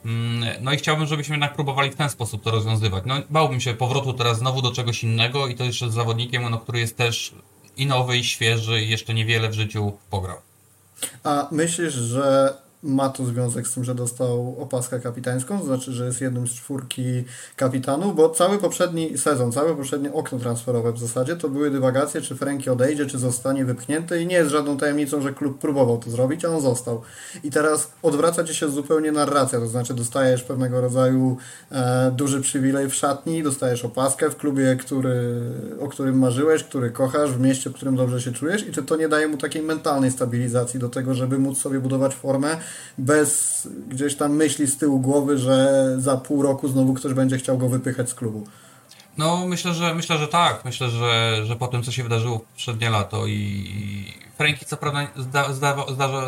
Mm, no i chciałbym, żebyśmy jednak próbowali w ten sposób to rozwiązywać. No, bałbym się powrotu teraz znowu do czegoś innego i to jeszcze z zawodnikiem, no, który jest też i nowy, i świeży, i jeszcze niewiele w życiu pograł. A myślisz, że ma to związek z tym, że dostał opaskę kapitańską, to znaczy, że jest jednym z czwórki kapitanów, bo cały poprzedni sezon, całe poprzednie okno transferowe w zasadzie to były dywagacje, czy Franki odejdzie, czy zostanie wypchnięty i nie jest żadną tajemnicą, że klub próbował to zrobić, a on został. I teraz odwraca Ci się zupełnie narracja, to znaczy dostajesz pewnego rodzaju e, duży przywilej w szatni, dostajesz opaskę w klubie, który, o którym marzyłeś, który kochasz, w mieście, w którym dobrze się czujesz i czy to nie daje mu takiej mentalnej stabilizacji do tego, żeby móc sobie budować formę bez gdzieś tam myśli z tyłu głowy, że za pół roku znowu ktoś będzie chciał go wypychać z klubu. No, myślę, że myślę, że tak. Myślę, że, że po tym, co się wydarzyło w poprzednie lato i Franki co prawda zda,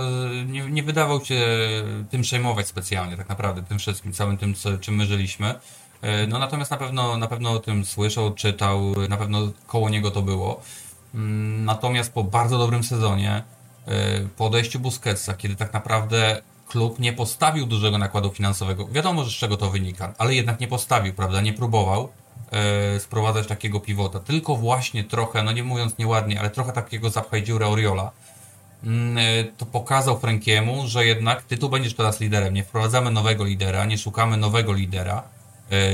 nie, nie, wydawał się tym przejmować specjalnie, tak naprawdę, tym wszystkim, całym tym, co, czym my żyliśmy. E, no natomiast na pewno, na pewno o tym słyszał, czytał, na pewno koło niego to było. Mm, natomiast po bardzo dobrym sezonie, po odejściu Busquetsa, kiedy tak naprawdę klub nie postawił dużego nakładu finansowego, wiadomo, że z czego to wynika, ale jednak nie postawił, prawda, nie próbował, e, sprowadzać takiego pivota, tylko właśnie trochę, no nie mówiąc nieładnie, ale trochę takiego zapchaj dziurę Oriola, mm, e, to pokazał Frankiemu, że jednak ty tu będziesz teraz liderem, nie wprowadzamy nowego lidera, nie szukamy nowego lidera,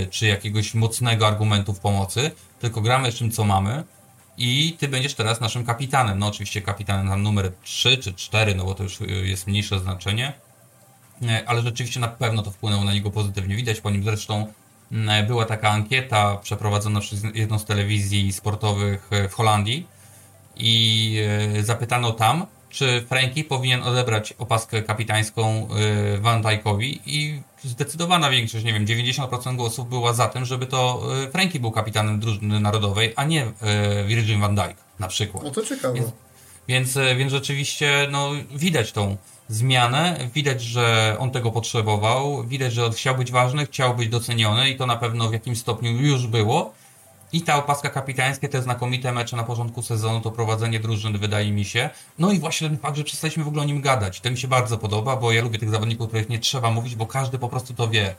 czy jakiegoś mocnego argumentu w pomocy, tylko gramy z czym co mamy i ty będziesz teraz naszym kapitanem. No oczywiście kapitanem na numer 3 czy 4, no bo to już jest mniejsze znaczenie, ale rzeczywiście na pewno to wpłynęło na niego pozytywnie. Widać po nim zresztą E, była taka ankieta przeprowadzona przez jedną z telewizji sportowych e, w Holandii i e, zapytano tam, czy Frankie powinien odebrać opaskę kapitańską Van Dijkowi i zdecydowana większość, nie wiem, 90% głosów była za tym, żeby to Frankie był kapitanem drużyny narodowej, a nie Virgin van Dijk na przykład. No to ciekawe. Więc, więc, więc rzeczywiście no, widać tą zmianę. Widać, że on tego potrzebował. Widać, że on chciał być ważny, chciał być doceniony i to na pewno w jakimś stopniu już było. I ta opaska kapitańska, te znakomite mecze na porządku sezonu, to prowadzenie drużyny, wydaje mi się. No i właśnie ten fakt, że przestaliśmy w ogóle o nim gadać. To mi się bardzo podoba, bo ja lubię tych zawodników, o których nie trzeba mówić, bo każdy po prostu to wie.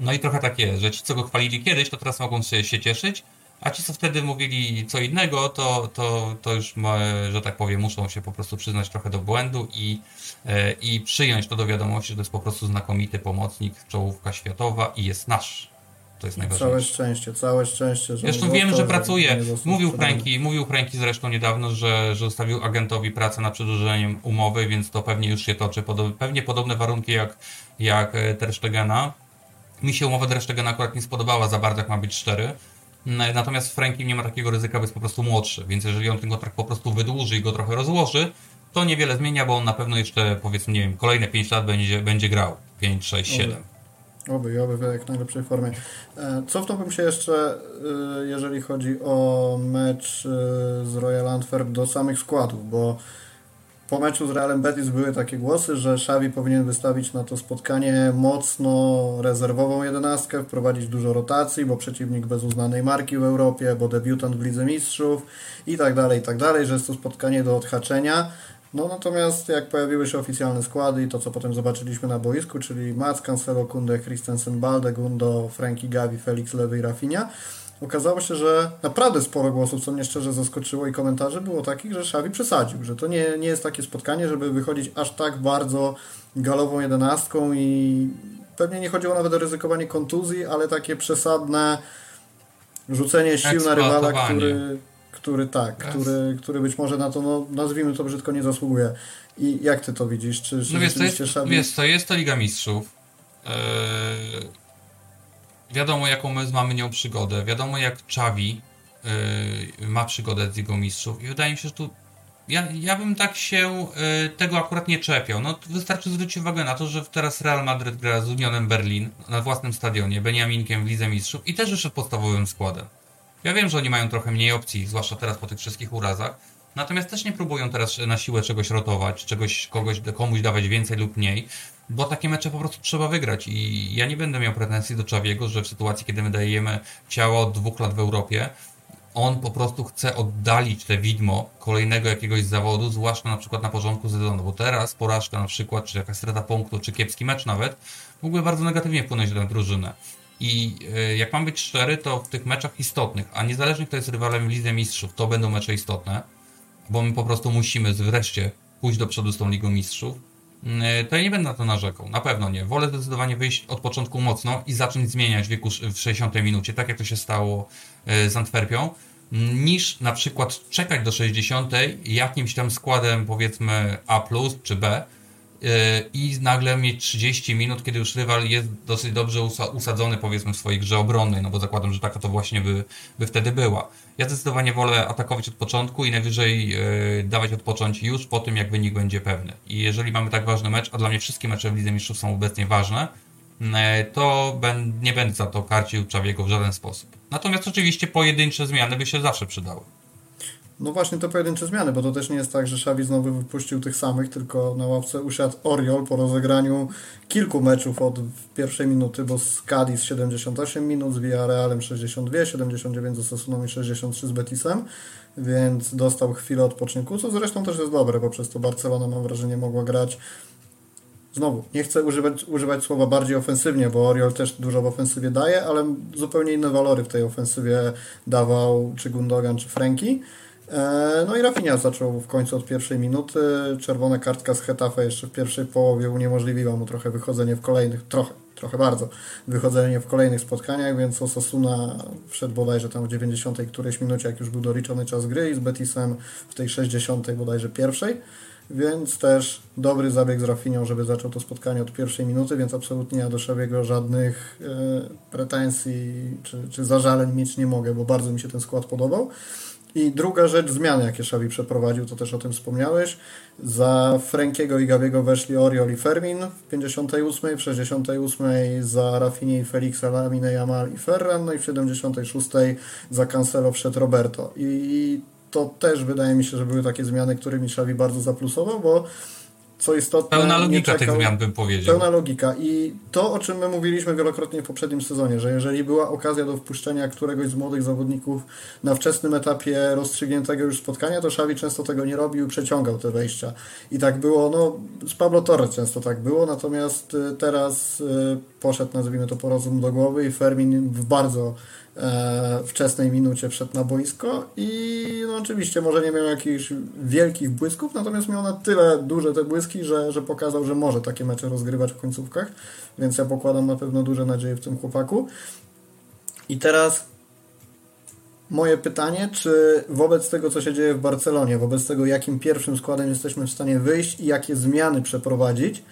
No i trochę tak jest, że ci, co go chwalili kiedyś, to teraz mogą się, się cieszyć, a ci, co wtedy mówili co innego, to, to, to już, że tak powiem, muszą się po prostu przyznać trochę do błędu i, e, i przyjąć to do wiadomości, że to jest po prostu znakomity pomocnik, czołówka światowa i jest nasz. To jest najważniejsze. Całe szczęście, całe szczęście. Że zresztą wiemy, że pracuje. Mówił Franki, mówił Franki zresztą niedawno, że, że zostawił agentowi pracę nad przedłużeniem umowy, więc to pewnie już się toczy. Podob, pewnie podobne warunki jak, jak e, Ter Stegena. Mi się umowa Ter Stegena akurat nie spodobała za bardzo, jak ma być 4 Natomiast Frankiem nie ma takiego ryzyka, bo jest po prostu młodszy, więc jeżeli on ten kontrakt po prostu wydłuży i go trochę rozłoży, to niewiele zmienia, bo on na pewno jeszcze powiedzmy, nie wiem, kolejne 5 lat będzie, będzie grał. 5, 6, 7. Oby oby w jak najlepszej formie. E, cofnąłbym się jeszcze, e, jeżeli chodzi o mecz e, z Royal Antwerp do samych składów, bo po meczu z Realem Betis były takie głosy, że Xavi powinien wystawić na to spotkanie mocno rezerwową jedenastkę, wprowadzić dużo rotacji, bo przeciwnik bez uznanej marki w Europie, bo debiutant w Lidze Mistrzów i tak dalej, i tak dalej, że jest to spotkanie do odhaczenia. No natomiast jak pojawiły się oficjalne składy i to, co potem zobaczyliśmy na boisku, czyli Mats, Cancelo, Kunde, Christensen, Balde, Gundo, Frankie Gavi, Felix Lewy i Rafinha, okazało się, że naprawdę sporo głosów, co mnie szczerze zaskoczyło i komentarzy było takich, że Xavi przesadził, że to nie, nie jest takie spotkanie, żeby wychodzić aż tak bardzo galową jedenastką i pewnie nie chodziło nawet o ryzykowanie kontuzji, ale takie przesadne rzucenie sił na rywala, który, który tak, który, który być może na to, no, nazwijmy to brzydko, nie zasługuje. I jak ty to widzisz? Czy, czy no wiesz, to jest, wiesz, to jest to Liga Mistrzów. Yy wiadomo jaką my mamy nią przygodę, wiadomo jak Czawi yy, ma przygodę z Ligą Mistrzów i wydaje mi się, że tu ja, ja bym tak się yy, tego akurat nie czepiał. No wystarczy zwrócić uwagę na to, że teraz Real Madrid gra z Unionem Berlin na własnym stadionie, Beniaminkiem w Lidze Mistrzów i też jeszcze podstawowym składem. Ja wiem, że oni mają trochę mniej opcji, zwłaszcza teraz po tych wszystkich urazach, natomiast też nie próbują teraz na siłę czegoś rotować, czegoś, kogoś, komuś dawać więcej lub mniej bo takie mecze po prostu trzeba wygrać i ja nie będę miał pretensji do Czawiego, że w sytuacji, kiedy my dajemy ciało od dwóch lat w Europie, on po prostu chce oddalić te widmo kolejnego jakiegoś zawodu, zwłaszcza na przykład na porządku sezonu, bo teraz porażka na przykład, czy jakaś strata punktu, czy kiepski mecz nawet, mógłby bardzo negatywnie wpłynąć na drużynę. I e, jak mam być szczery, to w tych meczach istotnych, a niezależnie kto jest rywalem w Lidze Mistrzów, to będą mecze istotne, bo my po prostu musimy wreszcie pójść do przodu z tą Ligą Mistrzów, E, to ja nie będę na to narzekał. Na pewno nie. Wolę zdecydowanie wyjść od początku mocno i zacząć zmieniać w wieku w 60 minucie, tak jak to się stało e, z Antwerpią, niż na przykład czekać do 60 jakimś tam składem powiedzmy A czy B, i nagle mieć 30 minut, kiedy już rywal jest dosyć dobrze usadzony powiedzmy w swojej grze obronnej, no bo zakładam, że taka to właśnie by, by wtedy była. Ja zdecydowanie wolę atakować od początku i najwyżej yy, dawać odpocząć już po tym, jak wynik będzie pewny. I jeżeli mamy tak ważny mecz, a dla mnie wszystkie mecze w Lidze Mistrzów są obecnie ważne, e, to ben, nie będę za to karcił Czawiego w żaden sposób. Natomiast oczywiście pojedyncze zmiany by się zawsze przydały. No właśnie te pojedyncze zmiany, bo to też nie jest tak, że Xavi znowu wypuścił tych samych, tylko na ławce usiadł Oriol po rozegraniu kilku meczów od pierwszej minuty, bo z Cadiz 78 minut, z Villarrealem 62, 79 z Osasuną i 63 z Betisem, więc dostał chwilę odpoczynku, co zresztą też jest dobre, bo przez to Barcelona mam wrażenie mogła grać Znowu, nie chcę używać, używać słowa bardziej ofensywnie, bo Oriol też dużo w ofensywie daje, ale zupełnie inne walory w tej ofensywie dawał czy Gundogan, czy Franki. E, no i Rafinha zaczął w końcu od pierwszej minuty. Czerwona kartka z Hetafe jeszcze w pierwszej połowie uniemożliwiła mu trochę wychodzenie w kolejnych, trochę, trochę bardzo, wychodzenie w kolejnych spotkaniach, więc Osasuna wszedł bodajże tam w 90 którejś minucie, jak już był doliczony czas gry i z Betisem w tej 60 bodajże pierwszej. Więc też dobry zabieg z Rafinią, żeby zaczął to spotkanie od pierwszej minuty, więc absolutnie ja do Szawiego żadnych e, pretensji czy, czy zażaleń mieć nie mogę, bo bardzo mi się ten skład podobał. I druga rzecz, zmiany, jakie Szawi przeprowadził, to też o tym wspomniałeś. Za Frankiego i Gawiego weszli Oriol i Fermin w 58, w 68 za Rafinie i Felixa, Lamine Jamal i Ferran, no i w 76 za Cancelo wszedł Roberto. I to też wydaje mi się, że były takie zmiany, którymi Szawi bardzo zaplusował, bo co istotne. Pełna logika czekał, tych zmian bym powiedział. Pełna logika. I to, o czym my mówiliśmy wielokrotnie w poprzednim sezonie, że jeżeli była okazja do wpuszczenia któregoś z młodych zawodników na wczesnym etapie rozstrzygniętego już spotkania, to Szawi często tego nie robił, przeciągał te wejścia. I tak było, no, z Pablo Torres często tak było, natomiast y, teraz y, poszedł, nazwijmy to, po rozum do głowy i Fermin w bardzo wczesnej minucie wszedł na boisko i no oczywiście może nie miał jakichś wielkich błysków, natomiast miał na tyle duże te błyski, że, że pokazał, że może takie mecze rozgrywać w końcówkach, więc ja pokładam na pewno duże nadzieje w tym chłopaku. I teraz moje pytanie, czy wobec tego, co się dzieje w Barcelonie, wobec tego, jakim pierwszym składem jesteśmy w stanie wyjść i jakie zmiany przeprowadzić,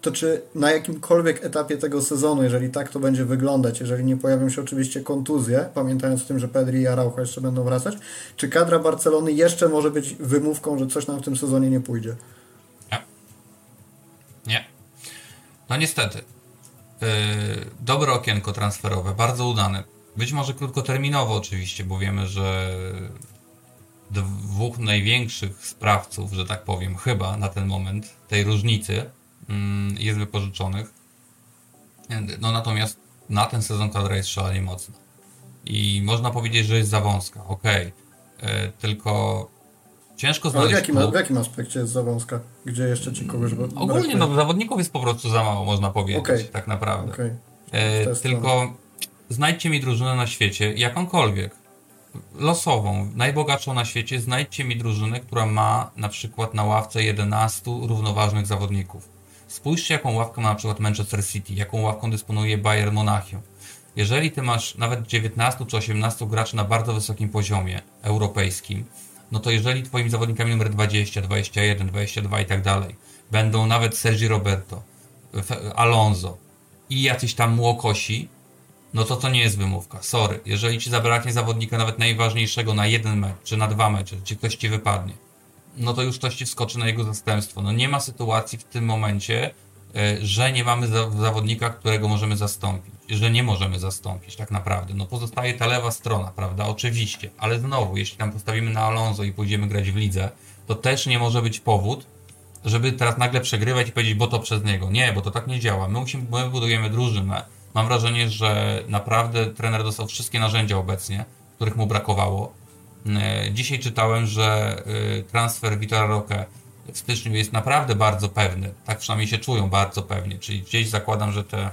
to czy na jakimkolwiek etapie tego sezonu, jeżeli tak to będzie wyglądać, jeżeli nie pojawią się oczywiście kontuzje, pamiętając o tym, że Pedri i Araujo jeszcze będą wracać, czy kadra Barcelony jeszcze może być wymówką, że coś nam w tym sezonie nie pójdzie? Nie. Nie. No niestety. Yy, dobre okienko transferowe, bardzo udane. Być może krótkoterminowo oczywiście, bo wiemy, że dwóch największych sprawców, że tak powiem, chyba na ten moment tej różnicy jest wypożyczonych. No natomiast na ten sezon kadra jest szalenie mocna. I można powiedzieć, że jest za wąska, okej. Okay. E, tylko ciężko znaleźć... Ale w jakim, w jakim aspekcie jest za wąska? Gdzie jeszcze ci kogoś Ogólnie no, zawodników jest po prostu za mało, można powiedzieć, okay. tak naprawdę. Okay. E, tylko znajdźcie mi drużynę na świecie, jakąkolwiek, losową, najbogatszą na świecie, znajdźcie mi drużynę, która ma na przykład na ławce 11 równoważnych zawodników Spójrzcie, jaką ławkę ma na przykład Manchester City, jaką ławką dysponuje Bayern Monachium. Jeżeli ty masz nawet 19 czy 18 graczy na bardzo wysokim poziomie europejskim, no to jeżeli twoimi zawodnikami numer 20, 21, 22 i tak dalej będą nawet Sergi Roberto, Alonso i jacyś tam młokosi, no to to nie jest wymówka. Sorry. Jeżeli ci zabraknie zawodnika nawet najważniejszego na jeden mecz, czy na dwa mecze, czy ktoś ci wypadnie, no to już ktoś ci wskoczy na jego zastępstwo. No nie ma sytuacji w tym momencie, e, że nie mamy zawodnika, którego możemy zastąpić, że nie możemy zastąpić tak naprawdę. No pozostaje ta lewa strona, prawda? Oczywiście, ale znowu, jeśli tam postawimy na Alonso i pójdziemy grać w lidze, to też nie może być powód, żeby teraz nagle przegrywać i powiedzieć, bo to przez niego. Nie, bo to tak nie działa. My, musimy, my budujemy drużynę. Mam wrażenie, że naprawdę trener dostał wszystkie narzędzia obecnie, których mu brakowało dzisiaj czytałem, że e, transfer Vitora Roque w styczniu jest naprawdę bardzo pewny. Tak przynajmniej się czują bardzo pewnie. Czyli gdzieś zakładam, że te,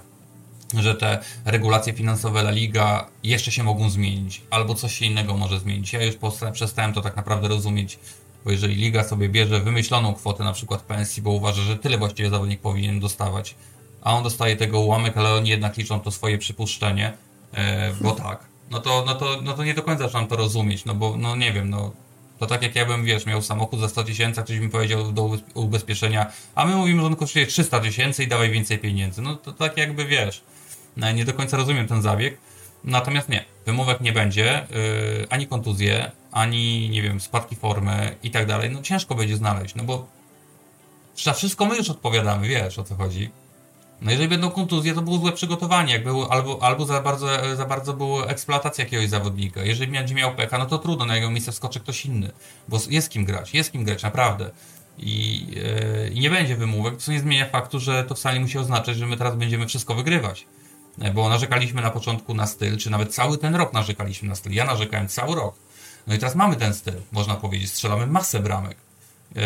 że te regulacje finansowe La Liga jeszcze się mogą zmienić, albo coś się innego może zmienić. Ja już przestałem to tak naprawdę rozumieć, bo jeżeli Liga sobie bierze wymyśloną kwotę na przykład pensji, bo uważa, że tyle właściwie zawodnik powinien dostawać, a on dostaje tego ułamek, ale oni jednak liczą to swoje przypuszczenie, e, bo tak no to, no to, no to nie do końca zaczynam to rozumieć, no bo, no nie wiem, no to tak jak ja bym, wiesz, miał samochód za 100 tysięcy, ktoś mi powiedział do ubezpieczenia, a my mówimy, że on kosztuje 300 tysięcy i dawaj więcej pieniędzy. No to tak jakby, wiesz, no, nie do końca rozumiem ten zabieg. Natomiast nie, wymówek nie będzie, yy, ani kontuzje, ani, nie wiem, spadki formy i tak dalej. No ciężko będzie znaleźć, no bo za wszystko my już odpowiadamy, wiesz o co chodzi. No jeżeli będą kontuzje, to było złe przygotowanie, jak było, albo, albo za, bardzo, za bardzo była eksploatacja jakiegoś zawodnika. Jeżeli będzie miał pecha, no to trudno, na jego miejsce wskoczy ktoś inny, bo jest kim grać, jest kim grać, naprawdę. I, yy, nie będzie wymówek, co nie zmienia faktu, że to wcale nie musi oznaczać, że my teraz będziemy wszystko wygrywać. E, bo narzekaliśmy na początku na styl, czy nawet cały ten rok narzekaliśmy na styl. Ja narzekałem cały rok. No i teraz mamy ten styl, można powiedzieć. Strzelamy masę bramek. Yy,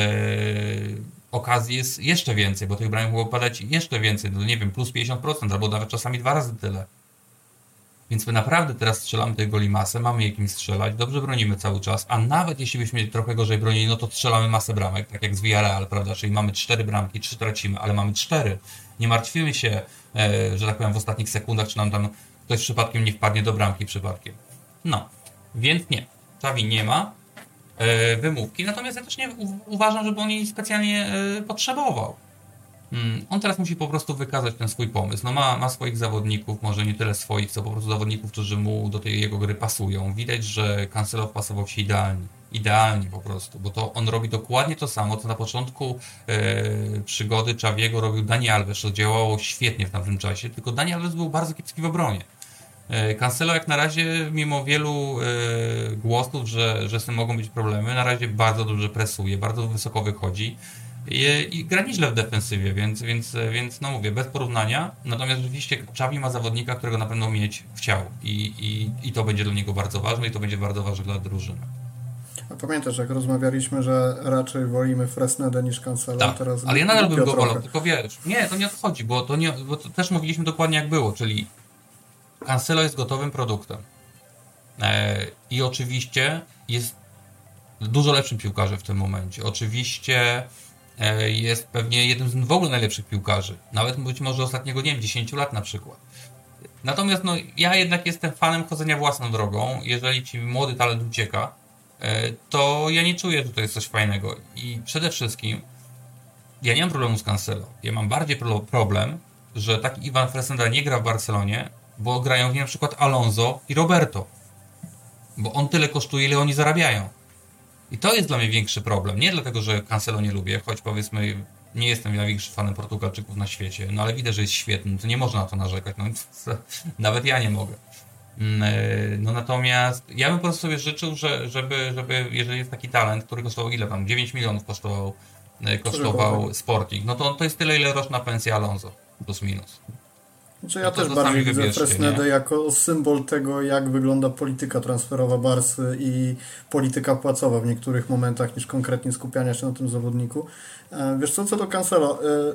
okazji jest jeszcze więcej, bo tych bramek mogło padać jeszcze więcej, no nie wiem, plus 50%, albo nawet czasami dwa razy tyle. Więc my naprawdę teraz strzelamy tej goli masę, mamy jakimś strzelać, dobrze bronimy cały czas, a nawet jeśli byśmy trochę gorzej bronili, no to strzelamy masę bramek, tak jak z Villarreal, prawda, czyli mamy cztery bramki, trzy tracimy, ale mamy cztery. Nie martwimy się, e, że tak powiem, w ostatnich sekundach, czy nam tam ktoś przypadkiem nie wpadnie do bramki przypadkiem. No, więc nie. Czawi nie ma, wymówki, natomiast ja też nie uważam, żeby on jej specjalnie e, potrzebował. Mm, on teraz musi po prostu wykazać ten swój pomysł. No ma, ma swoich zawodników, może nie tyle swoich, co po prostu zawodników, którzy mu do tej jego gry pasują. Widać, że Cancelo wpasował się idealnie. Idealnie po prostu, bo to on robi dokładnie to samo, co na początku e, przygody Czawiego robił Dani Alves, to działało świetnie w tamtym czasie, tylko Dani Alves był bardzo kiepski w obronie. E, Cancelo jak na razie, mimo wielu e, głosów, że, że z tym mogą być problemy, na razie bardzo dobrze presuje, bardzo wysoko wychodzi i, i gra nieźle w defensywie, więc, więc, więc no mówię, bez porównania. Natomiast rzeczywiście Xavi ma zawodnika, którego na pewno mieć chciał i, i, i to będzie dla niego bardzo ważne i to będzie bardzo ważne dla drużyny. A pamiętasz, jak rozmawialiśmy, że raczej wolimy Fresnedę niż Cancelo, tak, teraz ale ja nadal bym go wolał, tylko wiesz, nie, to nie odchodzi, bo to, nie, bo to też mówiliśmy dokładnie jak było, czyli Cancelo jest gotowym produktem. E, I oczywiście jest dużo lepszym piłkarzem w tym momencie. Oczywiście e, jest pewnie jednym z w ogóle najlepszych piłkarzy. Nawet być może ostatniego, nie wiem, 10 lat na przykład. Natomiast no, ja jednak jestem fanem chodzenia własną drogą. Jeżeli ci młody talent ucieka, e, to ja nie czuję, że to jest coś fajnego. I przede wszystkim ja nie mam problemu z Cancelo. Ja mam bardziej problem, że taki Iwan Fresneda nie gra w Barcelonie, bo grają w nim na przykład Alonso i Roberto. Bo on tyle kosztuje, ile oni zarabiają. I to jest dla mnie większy problem. Nie dlatego, że Cancelo nie lubię, choć powiedzmy nie jestem największym fanem Portugalczyków na świecie, no ale widzę, że jest świetny, to nie można na to narzekać. No, nawet ja nie mogę. Mm, e, no natomiast ja bym po prostu sobie życzył, że, żeby, żeby, jeżeli jest taki talent, który kosztował ile tam? 9 milionów kosztował, e, kosztował Sporting, no to to jest tyle, ile roczna pensja Alonso, plus minus. Znaczy ja no też bardziej widzę Fresnedę jako symbol tego, jak wygląda polityka transferowa Barsy i polityka płacowa w niektórych momentach, niż konkretnie skupiania się na tym zawodniku. E, wiesz co, co do Cancelo, e,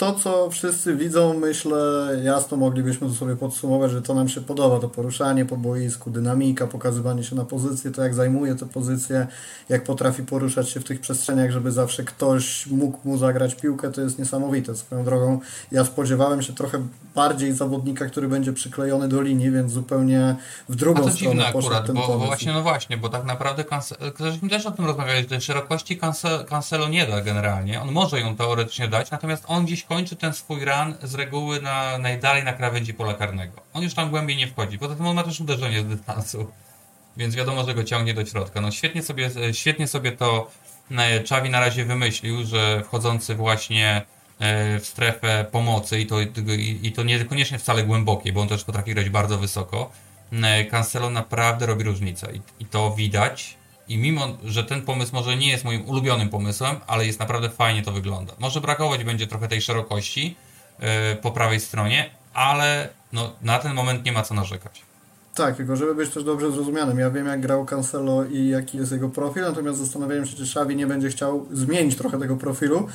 to, co wszyscy widzą, myślę, jasno moglibyśmy to sobie podsumować, że to nam się podoba, to poruszanie po boisku, dynamika, pokazywanie się na pozycję, to jak zajmuje tę pozycję, jak potrafi poruszać się w tych przestrzeniach, żeby zawsze ktoś mógł mu zagrać piłkę, to jest niesamowite. Swoją drogą ja spodziewałem się trochę bardziej zawodnika, który będzie przyklejony do linii, więc zupełnie w drugą A to stronę dziwne akurat, ten bo, bo, właśnie, no właśnie, bo tak naprawdę Żeśmy też o tym rozmawiali, że szerokości Cancelo nie da generalnie, on może ją teoretycznie dać, natomiast on gdzieś kończy ten swój run z reguły na, najdalej na krawędzi pola karnego. On już tam głębiej nie wchodzi. Poza tym on ma też uderzenie z dystansu. Więc wiadomo, że go ciągnie do środka. No świetnie sobie, świetnie sobie to Czawi e, na razie wymyślił, że wchodzący właśnie e, w strefę pomocy i to, i to niekoniecznie wcale głębokie, bo on też potrafi grać bardzo wysoko. E, Cancelo naprawdę robi różnicę i to widać i mimo, że ten pomysł może nie jest moim ulubionym pomysłem, ale jest naprawdę fajnie to wygląda. Może brakować będzie trochę tej szerokości yy, po prawej stronie, ale no, na ten moment nie ma co narzekać. Tak, tylko żeby być też dobrze zrozumianym. Ja wiem, jak grał Cancelo i jaki jest jego profil, natomiast zastanawiałem się, czy Xavi nie będzie chciał zmienić trochę tego profilu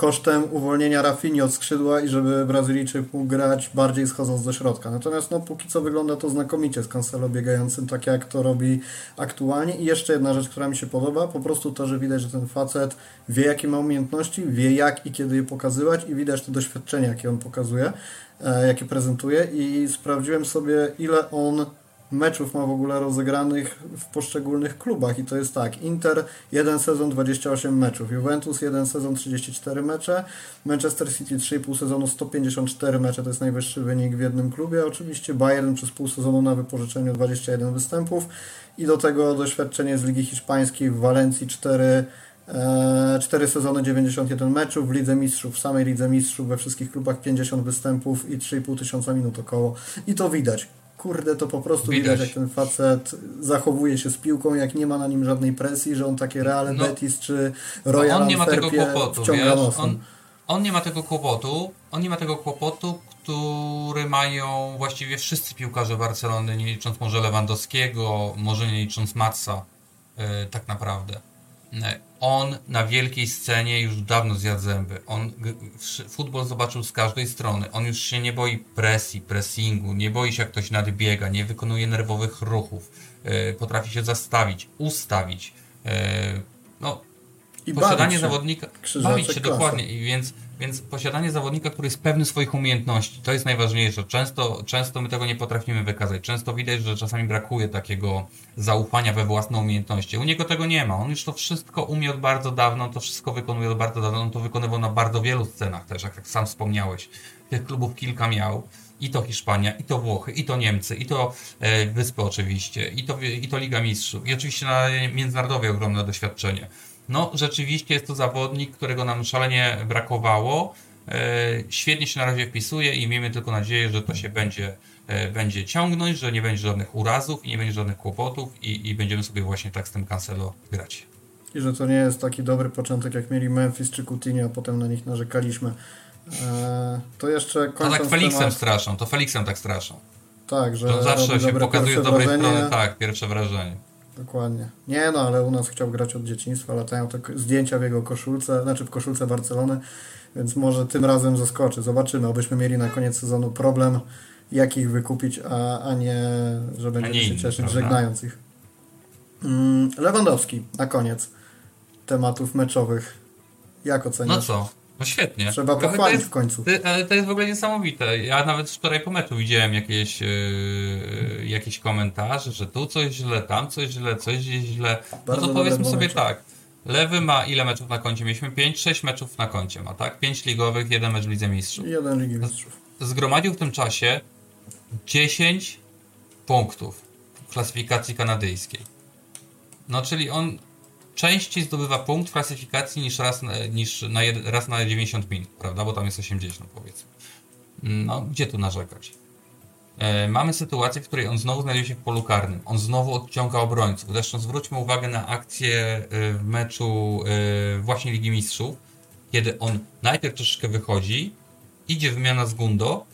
kosztem uwolnienia Rafini od skrzydła i żeby Brazylijczyk mógł grać bardziej schodząc do środka. Natomiast no, póki co wygląda to znakomicie z Cancelo biegającym, tak jak to robi aktualnie. I jeszcze jedna rzecz, która mi się podoba, po prostu to, że widać, że ten facet wie, jakie ma umiejętności, wie jak i kiedy je pokazywać i widać to doświadczenie, jakie on pokazuje, e, jakie prezentuje i sprawdziłem sobie, ile on meczów ma w ogóle rozegranych w poszczególnych klubach i to jest tak, Inter jeden sezon 28 meczów, Juventus jeden sezon 34 mecze, Manchester City 3,5 sezonu 154 mecze, to jest najwyższy wynik w jednym klubie, oczywiście Bayern przez pół sezonu na wypożyczeniu 21 występów. I do tego doświadczenie z Ligi Hiszpańskiej w Walencji 4 E, cztery sezony, 91 meczów. W Lidze Mistrzów, w samej Lidze Mistrzów, we wszystkich klubach 50 występów i 3,5 tysiąca minut około. I to widać. Kurde, to po prostu widać. widać, jak ten facet zachowuje się z piłką, jak nie ma na nim żadnej presji, że on takie Real no, Betis czy Royal no on nie ma tego kłopotu, wiesz, on, on nie ma tego kłopotu, on nie ma tego kłopotu, który mają właściwie wszyscy piłkarze Barcelony, nie licząc może Lewandowskiego, może nie licząc Matsa, yy, tak naprawdę. E, on na wielkiej scenie już dawno zjadł zęby. On futbol zobaczył z każdej strony. On już się nie boi presji, pressingu, nie boi się jak ktoś nadbiega, nie wykonuje nerwowych ruchów, yy, potrafi się zastawić, ustawić. Yy, no, I posiadanie zawodnika. Bawić się klasy. dokładnie. I więc więc posiadanie zawodnika, który jest pewny swoich umiejętności, to jest najważniejsze. Często, często my tego nie potrafimy wykazać. Często widać, że czasami brakuje takiego zaufania we własne umiejętności. U niego tego nie ma. On już to wszystko umie od bardzo dawno, to wszystko wykonuje od bardzo dawno. On to wykonywał na bardzo wielu scenach też, jak sam wspomniałeś. Tych klubów kilka miał. I to Hiszpania, i to Włochy, i to Niemcy, i to e, Wyspy oczywiście, i to, i to Liga Mistrzów. I oczywiście na międzynarodowie ogromne doświadczenie no rzeczywiście jest to zawodnik, którego nam szalenie brakowało. E, świetnie się na razie wpisuje i miejmy tylko nadzieję, że to się będzie, e, będzie ciągnąć, że nie będzie żadnych urazów i nie będzie żadnych kłopotów i, i będziemy sobie właśnie tak z tym Cancelo grać. I że to nie jest taki dobry początek, jak mieli Memphis czy Coutinho, a potem na nich narzekaliśmy. E, to jeszcze kończąc To tak Felixem temat... straszą, to Felixem tak straszą. Tak, że to zawsze się pokazuje z dobrej strony, tak, pierwsze wrażenie. Dokładnie. Nie no, ale u nas chciał grać od dzieciństwa, latają te zdjęcia w jego koszulce, znaczy w koszulce Barcelony, więc może tym razem zaskoczy. Zobaczymy, abyśmy mieli na koniec sezonu problem, jak ich wykupić, a, a nie, że będziemy nie się cieszyć prawda? żegnając ich. Mm, Lewandowski, na koniec tematów meczowych. Jak oceniasz? No co? No świetnie. Trzeba pochwalić jest, w końcu. ale to jest w ogóle niesamowite. Ja nawet wczoraj po meczu widziałem jakieś, yy, jakieś komentarze, że tu coś źle, tam coś źle, coś źle. Bardzo no to powiedzmy sobie meczu. tak. Lewy ma ile meczów na koncie? Mieliśmy 5-6 meczów na koncie ma, tak? 5 ligowych, jeden mecz w Lidze Mistrzów. Jeden Ligi Mistrzów. Zgromadził w tym czasie 10 punktów w klasyfikacji kanadyjskiej. No, czyli on częściej zdobywa punkt w klasyfikacji niż raz na, niż na, raz na 90 minut, prawda? Bo tam jest 80 powiedzmy. No, gdzie tu narzekać? E, mamy sytuację, w której on znowu znajduje się w polu karnym. On znowu odciąga obrońców. Zresztą zwróćmy uwagę na akcję e, w meczu e, właśnie Ligi Mistrzów, kiedy on najpierw troszeczkę wychodzi, idzie wymiana z Gundo,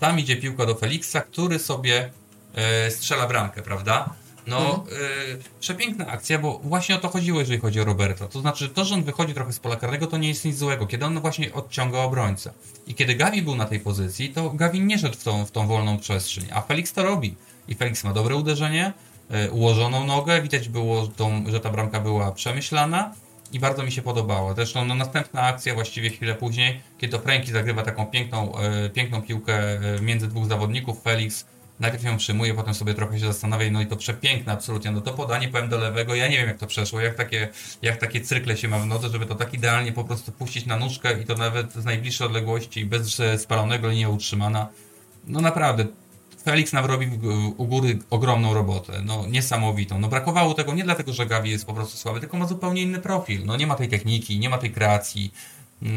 tam idzie piłka do Felixa, który sobie e, strzela bramkę, prawda? No, mhm. y, przepiękna akcja, bo właśnie o to chodziło, jeżeli chodzi o Roberta. To znaczy, to, że on wychodzi trochę z pola karnego, to nie jest nic złego, kiedy on właśnie odciąga obrońcę. I kiedy Gavi był na tej pozycji, to Gavi nie szedł w tą, w tą wolną przestrzeń, a Felix to robi. I Felix ma dobre uderzenie, y, ułożoną nogę, widać było, tą, że ta bramka była przemyślana i bardzo mi się podobała. Zresztą no, następna akcja właściwie chwilę później, kiedy to Franki zagrywa taką piękną, y, piękną piłkę między dwóch zawodników, Felix najpierw ją przyjmuje, potem sobie trochę się zastanawia, no i to przepiękne absolutnie, no to podanie powiem do lewego, ja nie wiem jak to przeszło, jak takie, jak takie cyrkle się ma w nodze, żeby to tak idealnie po prostu puścić na nóżkę i to nawet z najbliższej odległości, bez spalonego, linia utrzymana. No naprawdę, Felix nam robi u góry ogromną robotę, no niesamowitą. No brakowało tego nie dlatego, że Gavi jest po prostu słaby, tylko ma zupełnie inny profil. No nie ma tej techniki, nie ma tej kreacji.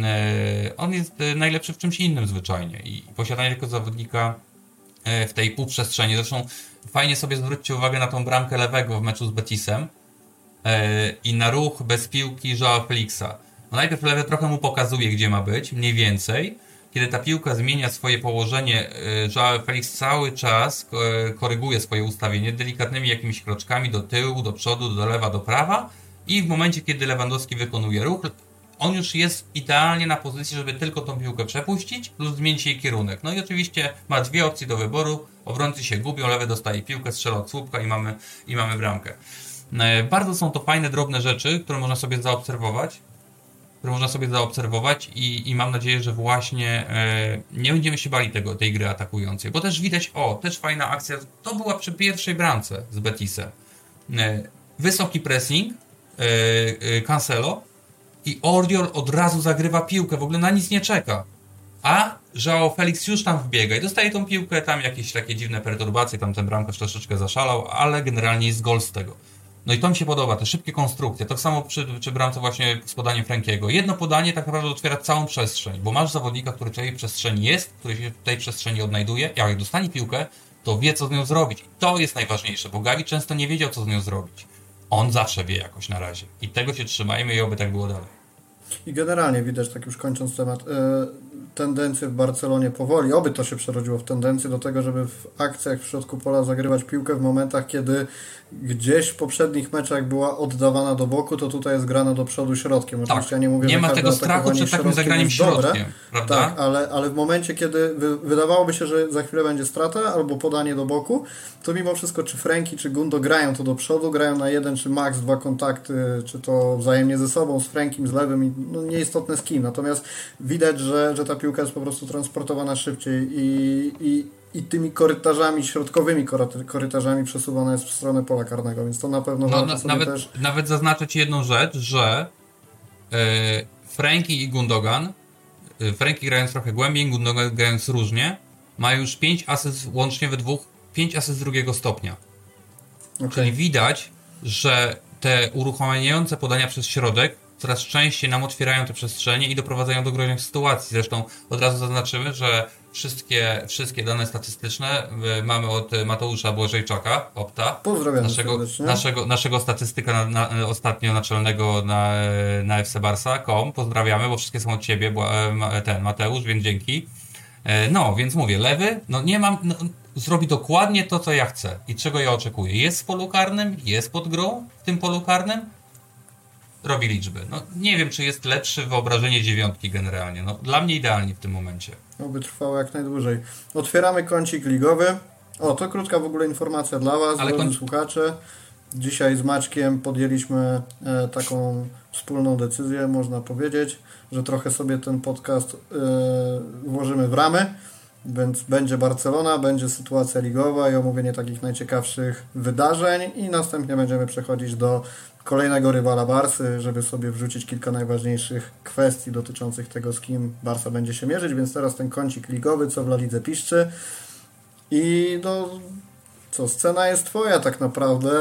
E, on jest e, najlepszy w czymś innym zwyczajnie i posiadanie tego zawodnika E, w tej półprzestrzeni. Zresztą fajnie sobie zwróćcie uwagę na tą bramkę lewego w meczu z Betisem e, i na ruch bez piłki Joao Felixa. No najpierw lewy trochę mu pokazuje, gdzie ma być, mniej więcej. Kiedy ta piłka zmienia swoje położenie, e, Joao Felix cały czas koryguje swoje ustawienie delikatnymi jakimiś kroczkami do tyłu, do przodu, do lewa, do prawa i w momencie, kiedy Lewandowski wykonuje ruch, on już jest idealnie na pozycji, żeby tylko tą piłkę przepuścić lub zmienić jej kierunek. No i oczywiście ma dwie opcje do wyboru. Obrońcy się gubią, lewy dostaje piłkę, strzela od słupka i mamy, i mamy bramkę. E, bardzo są to fajne, drobne rzeczy, które można sobie zaobserwować. Które można sobie zaobserwować i, i mam nadzieję, że właśnie e, nie będziemy się bali tego, tej gry atakującej. Bo też widać, o, też fajna akcja. To była przy pierwszej bramce z Betisem. E, wysoki pressing, e, e, Cancelo, i Oriol od razu zagrywa piłkę, w ogóle na nic nie czeka. A Joao Felix już tam wbiega i dostaje tą piłkę, tam jakieś takie dziwne perturbacje, tam ten bramkarz troszeczkę zaszalał, ale generalnie jest gol z tego. No i to mi się podoba, te szybkie konstrukcje. Tak samo przy, przy bramce właśnie z podaniem Frankiego. Jedno podanie tak naprawdę otwiera całą przestrzeń, bo masz zawodnika, który w tej przestrzeni jest, który się w tej przestrzeni odnajduje. Jak dostanie piłkę, to wie, co z nią zrobić. I to jest najważniejsze, bo Gavi często nie wiedział, co z nią zrobić. On zawsze wie jakoś na razie. I tego się trzymajmy i oby tak było dalej. I generalnie widać, tak już kończąc temat, yy, tendencję w Barcelonie powoli, oby to się przerodziło w tendencję do tego, żeby w akcjach w środku pola zagrywać piłkę w momentach, kiedy gdzieś w poprzednich meczach była oddawana do boku, to tutaj jest grana do przodu środkiem. Oczywiście tak. ja nie mówię, nie ma tego strachu przed takim zagraniem środkiem, dobre, prawda? Tak, ale, ale w momencie, kiedy wy, wydawałoby się, że za chwilę będzie strata albo podanie do boku, to mimo wszystko czy Franki, czy Gundo grają to do przodu, grają na jeden czy max dwa kontakty, czy to wzajemnie ze sobą, z Frankiem, z lewym i no, nieistotne z kim. Natomiast widać, że, że ta piłka jest po prostu transportowana szybciej i, i i tymi korytarzami, środkowymi korytarzami przesuwana jest w stronę pola karnego, więc to na pewno no, na, nawet, też... nawet zaznaczę Ci jedną rzecz, że yy, Frankie i Gundogan, yy, Frankie grając trochę głębiej, Gundogan grając różnie, ma już 5 asyst łącznie we dwóch, 5 asyst drugiego stopnia. Okay. Czyli widać, że te uruchamiające podania przez środek coraz częściej nam otwierają te przestrzenie i doprowadzają do groźnych sytuacji. Zresztą od razu zaznaczymy, że wszystkie, wszystkie dane statystyczne y, mamy od Mateusza Błożejczaka, Opta. Pozdrawiam naszego, naszego, naszego statystyka na, na, ostatnio naczelnego na, na fcbarsa.com. Pozdrawiamy, bo wszystkie są od Ciebie, e, ten Mateusz, więc dzięki. E, no, więc mówię, lewy, no nie mam, no, zrobi dokładnie to, co ja chcę i czego ja oczekuję. Jest w polu karnym, jest pod grą w tym polu karnym, robi liczby. No, nie wiem, czy jest lepsze wyobrażenie dziewiątki generalnie. No, dla mnie idealnie w tym momencie. Oby trwało jak najdłużej. Otwieramy kącik ligowy. O, to krótka w ogóle informacja dla Was, Ale drodzy słuchacze. Dzisiaj z Maczkiem podjęliśmy e, taką wspólną decyzję, można powiedzieć, że trochę sobie ten podcast e, włożymy w ramy, więc będzie Barcelona, będzie sytuacja ligowa i omówienie takich najciekawszych wydarzeń i następnie będziemy przechodzić do kolejnego rywala Barsy, żeby sobie wrzucić kilka najważniejszych kwestii dotyczących tego, z kim Barsa będzie się mierzyć, więc teraz ten kącik ligowy, co w La Lidze piszczy. I no, co, scena jest Twoja tak naprawdę.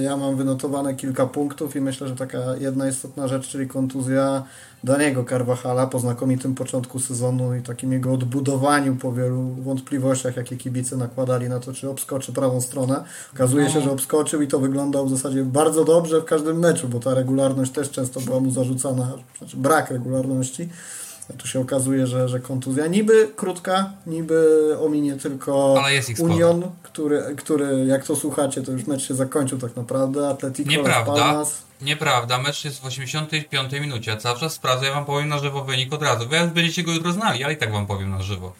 Ja mam wynotowane kilka punktów i myślę, że taka jedna istotna rzecz, czyli kontuzja Daniego Carvajala po znakomitym początku sezonu i takim jego odbudowaniu po wielu wątpliwościach, jakie kibice nakładali na to, czy obskoczy prawą stronę. Okazuje się, no. że obskoczył i to wyglądał w zasadzie bardzo dobrze w każdym meczu, bo ta regularność też często była mu zarzucana, znaczy brak regularności. A tu się okazuje, że, że kontuzja niby krótka, niby ominie tylko Union, który, który jak to słuchacie, to już mecz się zakończył tak naprawdę. Atletico Nieprawda. Palmas. Nieprawda, mecz jest w 85 minucie, a cały czas sprawdzę, ja wam powiem na żywo wynik od razu. Wy będziecie go jutro znali, ale i tak wam powiem na żywo.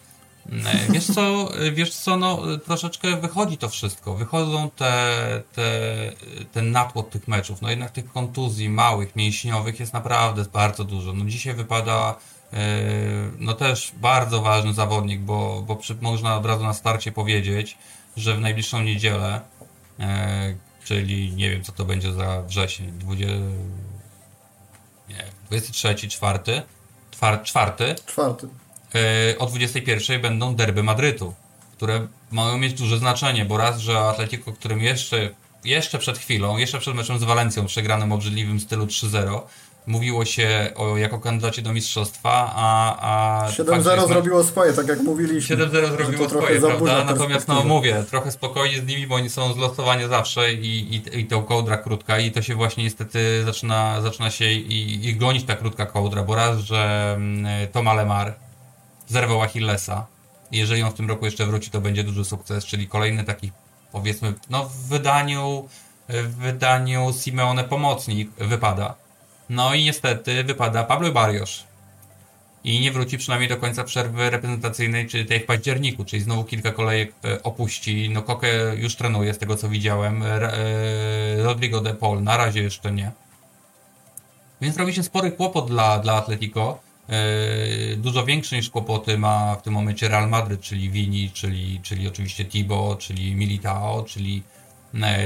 E, wiesz co, wiesz co, no troszeczkę wychodzi to wszystko. Wychodzą te, te, ten natłok tych meczów. No jednak tych kontuzji małych, mięśniowych jest naprawdę bardzo dużo. No dzisiaj wypada E, no też bardzo ważny zawodnik, bo, bo przy, można od razu na starcie powiedzieć, że w najbliższą niedzielę, e, czyli nie wiem co to będzie za wrzesień, 20, nie, 23, 4, 4, 4. o 21 będą derby Madrytu, które mają mieć duże znaczenie, bo raz, że Atletico, którym jeszcze, jeszcze przed chwilą, jeszcze przed meczem z Walencją przegranym obrzydliwym stylu 3-0, mówiło się o, jako kandydacie do mistrzostwa, a... a 7-0 zrobiło swoje, tak jak mówiliśmy. 7-0 zrobiło swoje, prawda? Natomiast no mówię, trochę spokojnie z nimi, bo oni są zlosowani zawsze i, i, i tą kołdra krótka i to się właśnie niestety zaczyna, zaczyna się i, i gonić ta krótka kołdra, bo raz, że mm, Toma Lemar zerwał Achillesa i jeżeli on w tym roku jeszcze wróci, to będzie duży sukces, czyli kolejny taki powiedzmy, no w wydaniu w wydaniu Simeone pomocnik wypada no i niestety wypada Pablo Barrios. I nie wróci przynajmniej do końca przerwy reprezentacyjnej, czyli tej w październiku, czyli znowu kilka kolejek e, opuści. No Koke już trenuje z tego co widziałem. E, Rodrigo de Paul na razie jeszcze nie. Więc robi się spory kłopot dla, dla Atletico. E, dużo większy niż kłopoty ma w tym momencie Real Madrid, czyli Vini, czyli, czyli oczywiście Tibo, czyli Militao, czyli,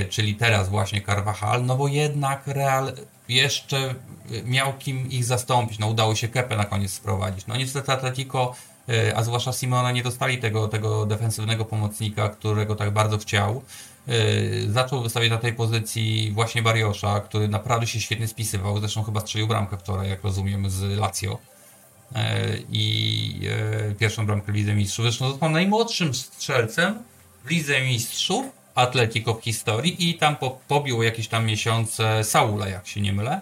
czyli teraz właśnie Carvajal. No bo jednak Real jeszcze miał kim ich zastąpić. No udało się Kepę na koniec sprowadzić. No niestety Atletico, e, a zwłaszcza Simona nie dostali tego, tego defensywnego pomocnika, którego tak bardzo chciał. Yy, zaczął wystawiać na tej pozycji właśnie Bariosza, który naprawdę się świetnie spisywał. Zresztą chyba strzelił bramkę wczoraj, jak rozumiem, z Lazio. I pierwszą bramkę w Lidze Mistrzów. Zresztą został najmłodszym strzelcem w Lidze Mistrzów Atletico w historii i tam po, pobił jakieś tam miesiące Saula, jak się nie mylę.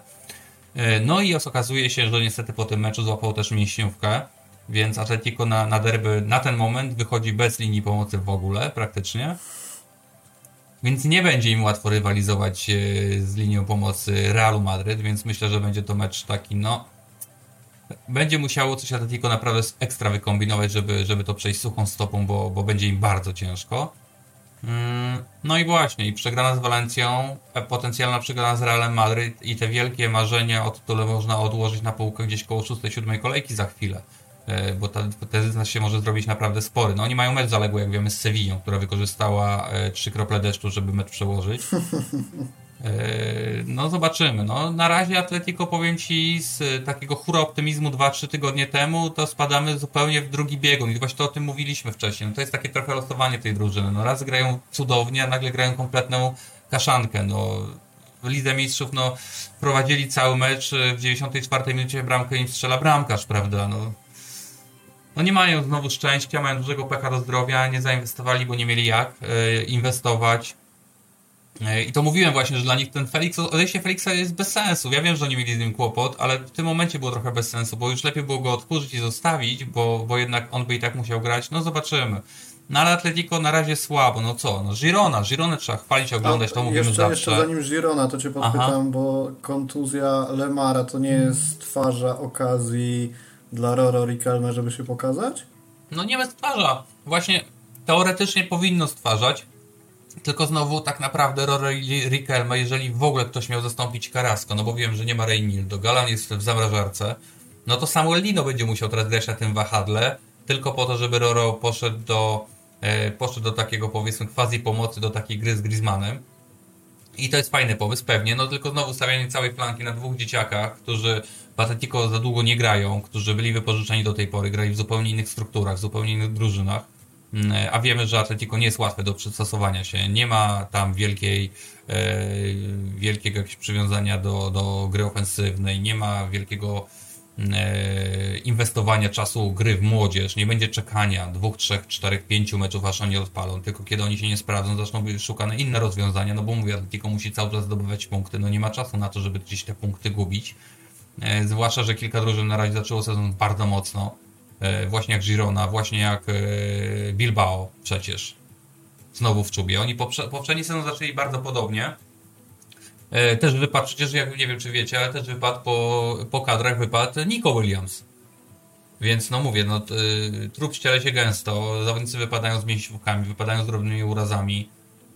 No i okazuje się, że niestety po tym meczu złapał też mięśniówkę, więc Atletico na, na derby na ten moment wychodzi bez linii pomocy w ogóle praktycznie. Więc nie będzie im łatwo rywalizować z linią pomocy Realu Madryt, więc myślę, że będzie to mecz taki, no. Będzie musiało coś Atletico naprawdę ekstra wykombinować, żeby, żeby to przejść suchą stopą, bo, bo będzie im bardzo ciężko. No i właśnie, i przegrana z Walencją, potencjalna przegrana z Realem Madryt i te wielkie marzenia o tytule można odłożyć na półkę gdzieś koło 6-7 kolejki za chwilę, bo ta, ten dystans się może zrobić naprawdę spory. No oni mają mecz zaległy, jak wiemy, z Sewillą, która wykorzystała trzy krople deszczu, żeby mecz przełożyć. No zobaczymy. No, na razie Atletico, powiem Ci, z takiego hura optymizmu 2-3 tygodnie temu, to spadamy zupełnie w drugi biegun. I właśnie o tym mówiliśmy wcześniej. No, to jest takie trochę losowanie tej drużyny. No, raz grają cudownie, a nagle grają kompletną kaszankę. No, w Lidze Mistrzów no, prowadzili cały mecz, w 94 minucie bramkę im strzela bramkarz, prawda? No, no nie mają znowu szczęścia, mają dużego pecha do zdrowia, nie zainwestowali, bo nie mieli jak e, inwestować. I to mówiłem właśnie, że dla nich ten Felix, odejście Felixa jest bez sensu. Ja wiem, że oni mieli z nim kłopot, ale w tym momencie było trochę bez sensu, bo już lepiej było go odkurzyć i zostawić, bo, bo jednak on by i tak musiał grać. No zobaczymy. No ale Atletico na razie słabo, no co? No Girona, Girona trzeba chwalić, oglądać, to mówimy jeszcze, zawsze. Jeszcze zanim Girona, to Cię podpytam, Aha. bo kontuzja Lemara to nie jest stwarza okazji dla Roro Riquelme, żeby się pokazać? No nie stwarza. Właśnie teoretycznie powinno stwarzać, tylko znowu tak naprawdę Rory Riquelme, jeżeli w ogóle ktoś miał zastąpić Carrasco, no bo wiem, że nie ma Reynildo, Galan jest w zamrażarce, no to Samuel Lino będzie musiał teraz grać na tym wahadle, tylko po to, żeby Roro poszedł do, e, poszedł do takiego powiedzmy quasi pomocy, do takiej gry z Griezmannem. I to jest fajny pomysł, pewnie, no tylko znowu stawianie całej flanki na dwóch dzieciakach, którzy w Atletico za długo nie grają, którzy byli wypożyczeni do tej pory, grali w zupełnie innych strukturach, w zupełnie innych drużynach a wiemy, że Atletico nie jest łatwe do przystosowania się. Nie ma tam wielkiej, e, wielkiego jakiegoś przywiązania do, do gry ofensywnej, nie ma wielkiego e, inwestowania czasu gry w młodzież, nie będzie czekania dwóch, trzech, czterech, pięciu meczów, aż oni odpalą, tylko kiedy oni się nie sprawdzą, zaczną być szukane inne rozwiązania, no bo mówię, Atletico musi cały czas zdobywać punkty, no nie ma czasu na to, żeby gdzieś te punkty gubić, e, zwłaszcza, że kilka drużyn na razie zaczęło sezon bardzo mocno, E, właśnie jak Girona, właśnie jak e, Bilbao przecież. Znowu w czubie. Oni poprze poprzedni sezon zaczęli bardzo podobnie. E, też wypadł, przecież jak nie wiem czy wiecie, ale też wypadł po, po kadrach wypadł Nico Williams. Więc no mówię, no trup ściele się gęsto, zawodnicy wypadają z mięśniówkami, wypadają z drobnymi urazami.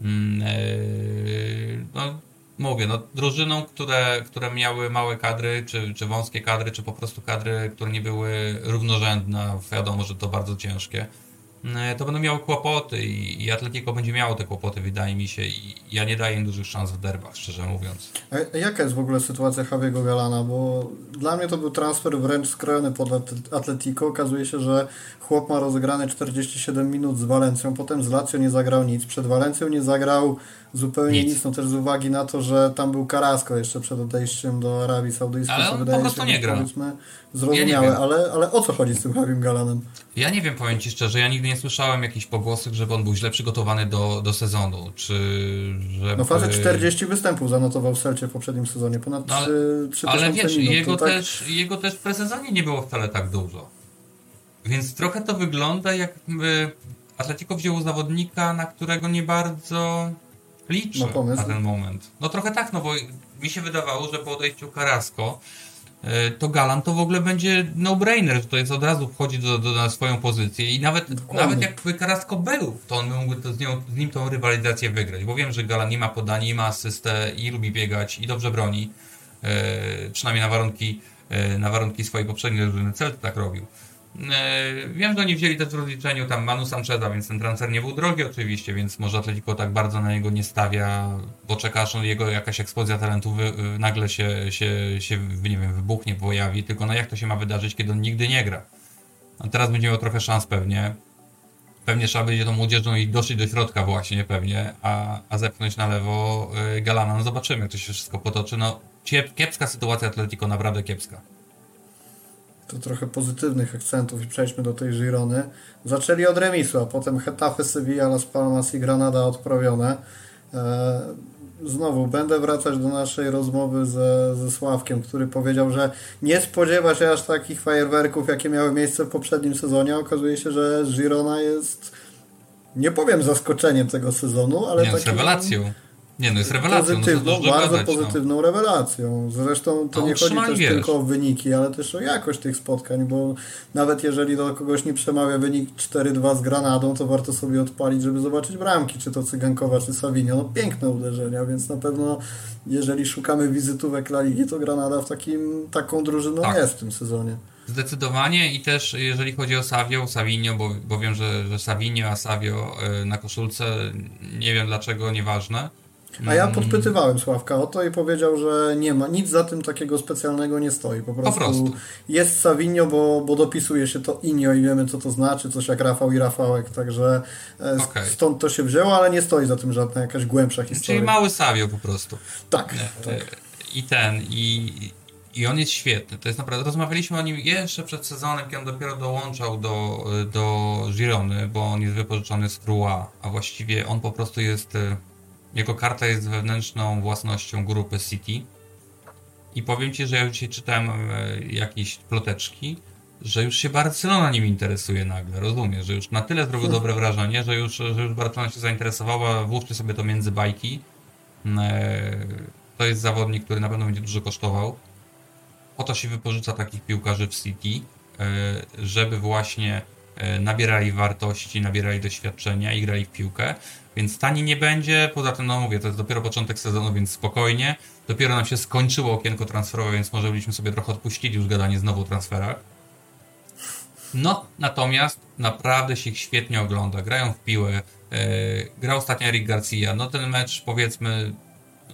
Mm, no, mówię, no, drużyną, które, które miały małe kadry, czy, czy wąskie kadry, czy po prostu kadry, które nie były równorzędne, wiadomo, że to bardzo ciężkie, e, to będą miały kłopoty i, i Atletico będzie miało te kłopoty, wydaje mi się, i ja nie daję im dużych szans w derbach, szczerze mówiąc. A jaka jest w ogóle sytuacja Javiego Galana? Bo dla mnie to był transfer wręcz skrojony pod Atletico. Okazuje się, że chłop ma rozegrane 47 minut z Walencją, potem z Lazio nie zagrał nic, przed Walencją nie zagrał zupełnie nic. nic. No też z uwagi na to, że tam był Carrasco jeszcze przed odejściem do Arabii Saudyjskiej. Ale on wydaje po prostu się, nie gra. Powiedzmy, zrozumiałe, ja ale, ale o co chodzi z tym Javim Galanem? Ja nie wiem, powiem Ci szczerze, ja nigdy nie słyszałem jakichś pogłosów, żeby on był źle przygotowany do, do sezonu, czy żeby... No facet 40 występów zanotował w Selcie w poprzednim sezonie, ponad no, 3, 3 Ale wiesz, minut, jego, tak... też, jego też w presezonie nie było wcale tak dużo. Więc trochę to wygląda jakby Atletico wzięło zawodnika, na którego nie bardzo liczy na ten moment. No trochę tak, no bo mi się wydawało, że po odejściu Carrasco e, to Galan to w ogóle będzie no-brainer, że to jest od razu wchodzi do, do, na swoją pozycję i nawet, nawet jakby Carrasco był, to on mógłby to z, nią, z nim tą rywalizację wygrać, bo wiem, że Galan nie ma podania, nie ma asystę i lubi biegać i dobrze broni, e, przynajmniej na warunki, e, na warunki swojej poprzedniej drużyny, Cel tak robił. E, wiem, że oni wzięli też w rozliczeniu tam Manu Sancheza, więc ten transfer nie był drogi oczywiście, więc może Atletico tak bardzo na niego nie stawia, bo czeka aż jego jakaś eksplozja talentu wy, nagle się, się, się, nie wiem, wybuchnie, pojawi, tylko no jak to się ma wydarzyć, kiedy on nigdy nie gra? A teraz będzie miał trochę szans pewnie. pewnie trzeba będzie tą młodzieżą i doszli do środka właśnie pewnie, a, a zepchnąć na lewo y, Galana. No zobaczymy, jak to się wszystko potoczy. No kiepska sytuacja Atletico, naprawdę kiepska. To trochę pozytywnych akcentów i przejdźmy do tej Girony. Zaczęli od remisu, a potem Hetafe, Sevilla, Las Palmas i Granada odprawione. E, znowu będę wracać do naszej rozmowy ze, ze Sławkiem, który powiedział, że nie spodziewa się aż takich fajerwerków, jakie miały miejsce w poprzednim sezonie. Okazuje się, że Girona jest, nie powiem zaskoczeniem tego sezonu, ale nie, takim... rewelacją. Nie, no jest rewelacją. Pozytywną, no bardzo gadać, pozytywną no. rewelacją. Zresztą to no, nie chodzi też wiesz. tylko o wyniki, ale też o jakość tych spotkań, bo nawet jeżeli do kogoś nie przemawia wynik 4-2 z Granadą, to warto sobie odpalić, żeby zobaczyć bramki, czy to Cygankowa, czy Savinio. No piękne uderzenia, więc na pewno jeżeli szukamy wizytówek La Ligi, to Granada w takim, taką drużyną tak. jest w tym sezonie. Zdecydowanie i też jeżeli chodzi o Savio, Savinio, bo, bo wiem, że, że Savinio, a Savio y, na koszulce, nie wiem dlaczego, nieważne a ja podpytywałem Sławka o to i powiedział, że nie ma, nic za tym takiego specjalnego nie stoi. Po prostu, po prostu. jest Savinio, bo, bo dopisuje się to Inio i wiemy co to znaczy, coś jak Rafał i Rafałek, także e, okay. stąd to się wzięło, ale nie stoi za tym żadna jakaś głębsza historia. Czyli mały Savio po prostu. Tak, e, tak. I ten, i, i on jest świetny. To jest naprawdę, rozmawialiśmy o nim jeszcze przed sezonem, kiedy on dopiero dołączał do, do Girony, bo on jest wypożyczony z Crua, a właściwie on po prostu jest e, jego karta jest wewnętrzną własnością grupy City. I powiem Ci, że ja dzisiaj czytałem e, jakieś ploteczki, że już się Barcelona nim interesuje nagle, rozumiesz, że już na tyle zrobił hmm. dobre wrażenie, że już, że już Barcelona się zainteresowała, włóżcie sobie to między bajki. E, to jest zawodnik, który na pewno będzie dużo kosztował. Po to się wypożycza takich piłkarzy w City, e, żeby właśnie nabierali wartości, nabierali doświadczenia i grali w piłkę. Więc tani nie będzie. Poza tym, no mówię, to jest dopiero początek sezonu, więc spokojnie. Dopiero nam się skończyło okienko transferowe, więc może byliśmy sobie trochę odpuścili już gadanie znowu o transferach. No, natomiast naprawdę się ich świetnie ogląda. Grają w piłę. Yy, grał ostatnio Eric Garcia. No ten mecz, powiedzmy,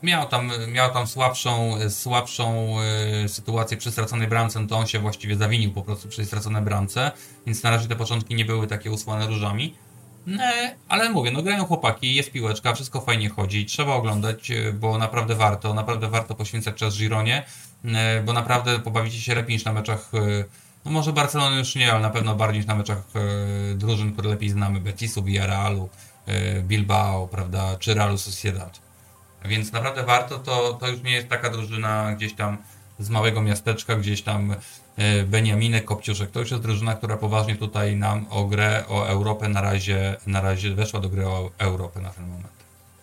miał tam, miał tam słabszą, słabszą yy, sytuację przy straconej bramce, no to on się właściwie zawinił po prostu przy straconej bramce, więc na razie te początki nie były takie usłane różami. No, ale mówię, no grają chłopaki, jest piłeczka, wszystko fajnie chodzi, trzeba oglądać, e, bo naprawdę warto, naprawdę warto poświęcać czas Gironie, e, bo naprawdę pobawicie się lepiej niż na meczach, e, no może Barcelony już nie, ale na pewno bardziej niż na meczach drużyn, które lepiej znamy, Betisu, Villarrealu, Bilbao, prawda, czy Realu Sociedad. Więc naprawdę warto, to, to już nie jest taka drużyna gdzieś tam z małego miasteczka, gdzieś tam E, Beniaminek Kopciuszek. To już jest drużyna, która poważnie tutaj nam o grę, o Europę na razie, na razie weszła do gry o Europę na ten moment.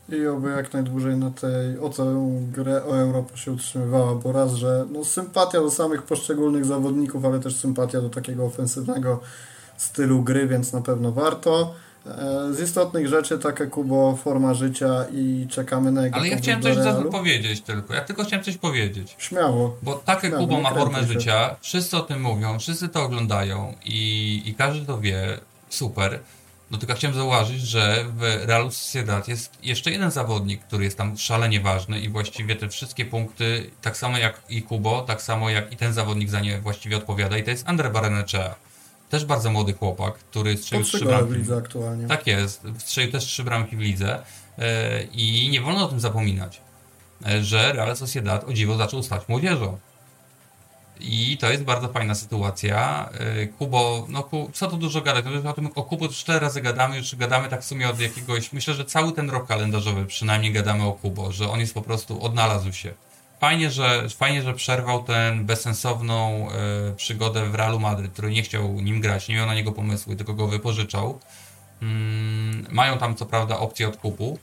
I oby jak najdłużej na tej, o tę grę o Europę się utrzymywała, bo raz, że no, sympatia do samych poszczególnych zawodników, ale też sympatia do takiego ofensywnego stylu gry, więc na pewno warto. E, z istotnych rzeczy takie Kubo, forma życia i czekamy na jego Ale ja chciałem coś powiedzieć tylko. Ja tylko chciałem coś powiedzieć. Śmiało. Bo takie Śmiało, Kubo ma formę się. życia, wszyscy o tym mówią, wszyscy to oglądają i, i każdy to wie. Super. No tylko chciałem zauważyć, że w Realu Sociedad jest jeszcze jeden zawodnik, który jest tam szalenie ważny i właściwie te wszystkie punkty, tak samo jak i Kubo, tak samo jak i ten zawodnik za nie właściwie odpowiada i to jest Andre Barenechea też bardzo młody chłopak, który strzelił trzy bramki. w lidze aktualnie. Tak jest, strzelił też trzy bramki w lidze e, i nie wolno o tym zapominać, e, że Real Sociedad o dziwo zaczął stać młodzieżą. I to jest bardzo fajna sytuacja. E, Kubo, no co tu dużo gadać, no, o tym o Kubo cztery razy gadamy, już gadamy tak w sumie od jakiegoś, myślę, że cały ten rok kalendarzowy przynajmniej gadamy o Kubo, że on jest po prostu, odnalazł się fajnie, że, fajnie, że przerwał ten bezsensowną y, przygodę w Realu Madryt, który nie chciał nim grać, nie miał na niego pomysłu tylko go wypożyczał. Mm, mają tam co prawda opcję odkupu.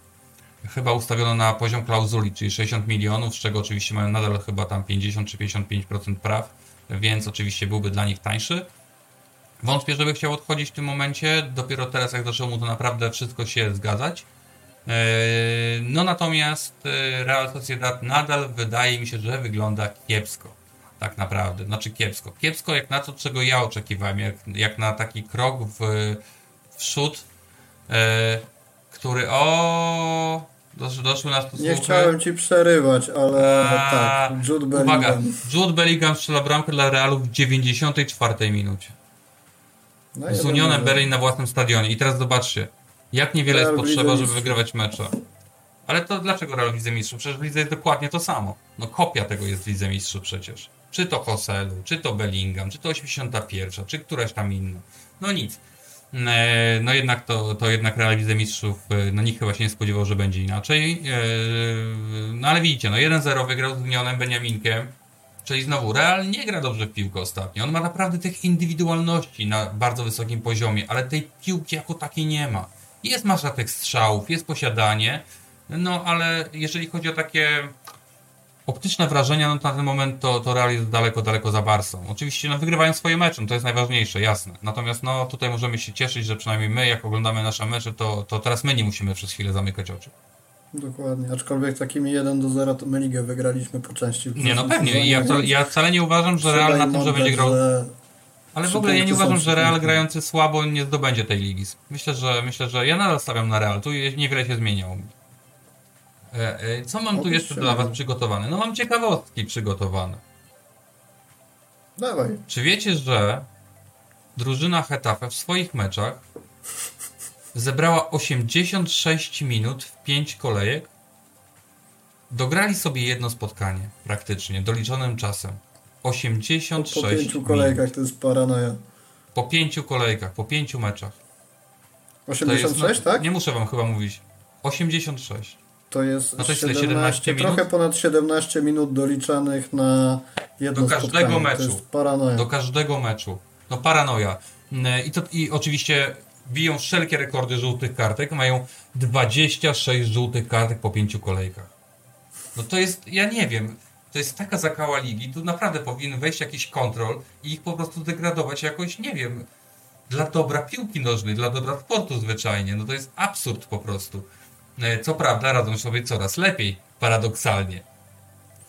Chyba ustawiono na poziom klauzuli, czyli 60 milionów, z czego oczywiście mają nadal chyba tam 50 czy 55% praw, więc oczywiście byłby dla nich tańszy. Wątpię, żeby chciał odchodzić w tym momencie. Dopiero teraz, jak zaczęło mu to naprawdę wszystko się zgadzać. E, no natomiast e, Real Sociedad nadal wydaje mi się, że wygląda kiepsko. Tak naprawdę. Znaczy kiepsko. Kiepsko jak na to, czego ja oczekiwałem. Jak, jak na taki krok w, w przód, e, który o dosz, doszły nas tu Nie chciałem ci przerywać, ale A, tak. Jude Bellingham. Uwaga, Jude Bellingham strzela bramkę dla Realu w 94 minucie. No, z Unionem Berlin na własnym stadionie. I teraz zobaczcie, jak niewiele jest potrzeba, żeby wygrywać mecze. Ale to dlaczego Real w Lidze Mistrzów? Przecież w Lidze jest dokładnie to samo. No kopia tego jest w Lidze Mistrzów przecież. Czy to Hoselu, czy to Bellingham, czy to 81, czy któraś tam inna. No nic. E, No jednak to, to jednak Real Lidze Mistrzów, e, no nikt chyba się nie spodziewał, że będzie inaczej. E, No ale widzicie, no 1-0 wygrał z Unionem Beniaminkiem. Czyli znowu, Real nie gra dobrze w piłkę ostatnio. On ma naprawdę tych indywidualności na bardzo wysokim poziomie, ale tej piłki jako takiej nie ma. Jest masza tych strzałów, jest posiadanie, no ale jeżeli chodzi o takie optyczne wrażenia, no to na ten moment to, to Real jest daleko, daleko za Barsą. Oczywiście no, wygrywają swoje mecze, no, to jest najważniejsze, jasne. Natomiast no tutaj możemy się cieszyć, że przynajmniej my, jak oglądamy nasze mecze, to, to teraz my nie musimy przez chwilę zamykać oczu. Dokładnie, aczkolwiek takimi 1 do 0 to my ligę wygraliśmy po części. Nie, no pewnie. ja, to, ja wcale nie uważam, że Real na tym, że będzie grał że Ale w ogóle ja nie uważam, że Real grający słabo nie zdobędzie tej ligi. Myślę, że myślę, że ja nadal stawiam na Real. Tu niewiele się zmieniało. E, e, Co mam tu jeszcze dla Was przygotowane? No mam ciekawostki przygotowane. Dawaj. Czy wiecie, że drużyna Hetafe w swoich meczach zebrała 86 minut w 5 kolejek? Dograli sobie jedno spotkanie praktycznie, doliczonym czasem. Po, 86 po pięciu minut. kolejkach to jest paranoja. Po pięciu kolejkach, po pięciu meczach. To jest, 86, no, tak? Nie muszę wam chyba mówić. 86. To jest, No to jest ile, 17, 17 minut? trochę ponad 17 minut doliczanych na jedno Do każdego spotkanie. meczu. To jest paranoja. Do każdego meczu. No paranoja. I, to, I oczywiście biją wszelkie rekordy żółtych kartek. Mają 26 żółtych kartek po pięciu kolejkach. No to jest, ja nie wiem, to jest taka zakała ligi. Tu naprawdę powinien wejść jakiś kontrol i ich po prostu degradować jakoś, nie wiem, dla dobra piłki nożnej, dla dobra sportu zwyczajnie. No to jest absurd po prostu. E, Co prawda radzą sobie coraz lepiej, paradoksalnie.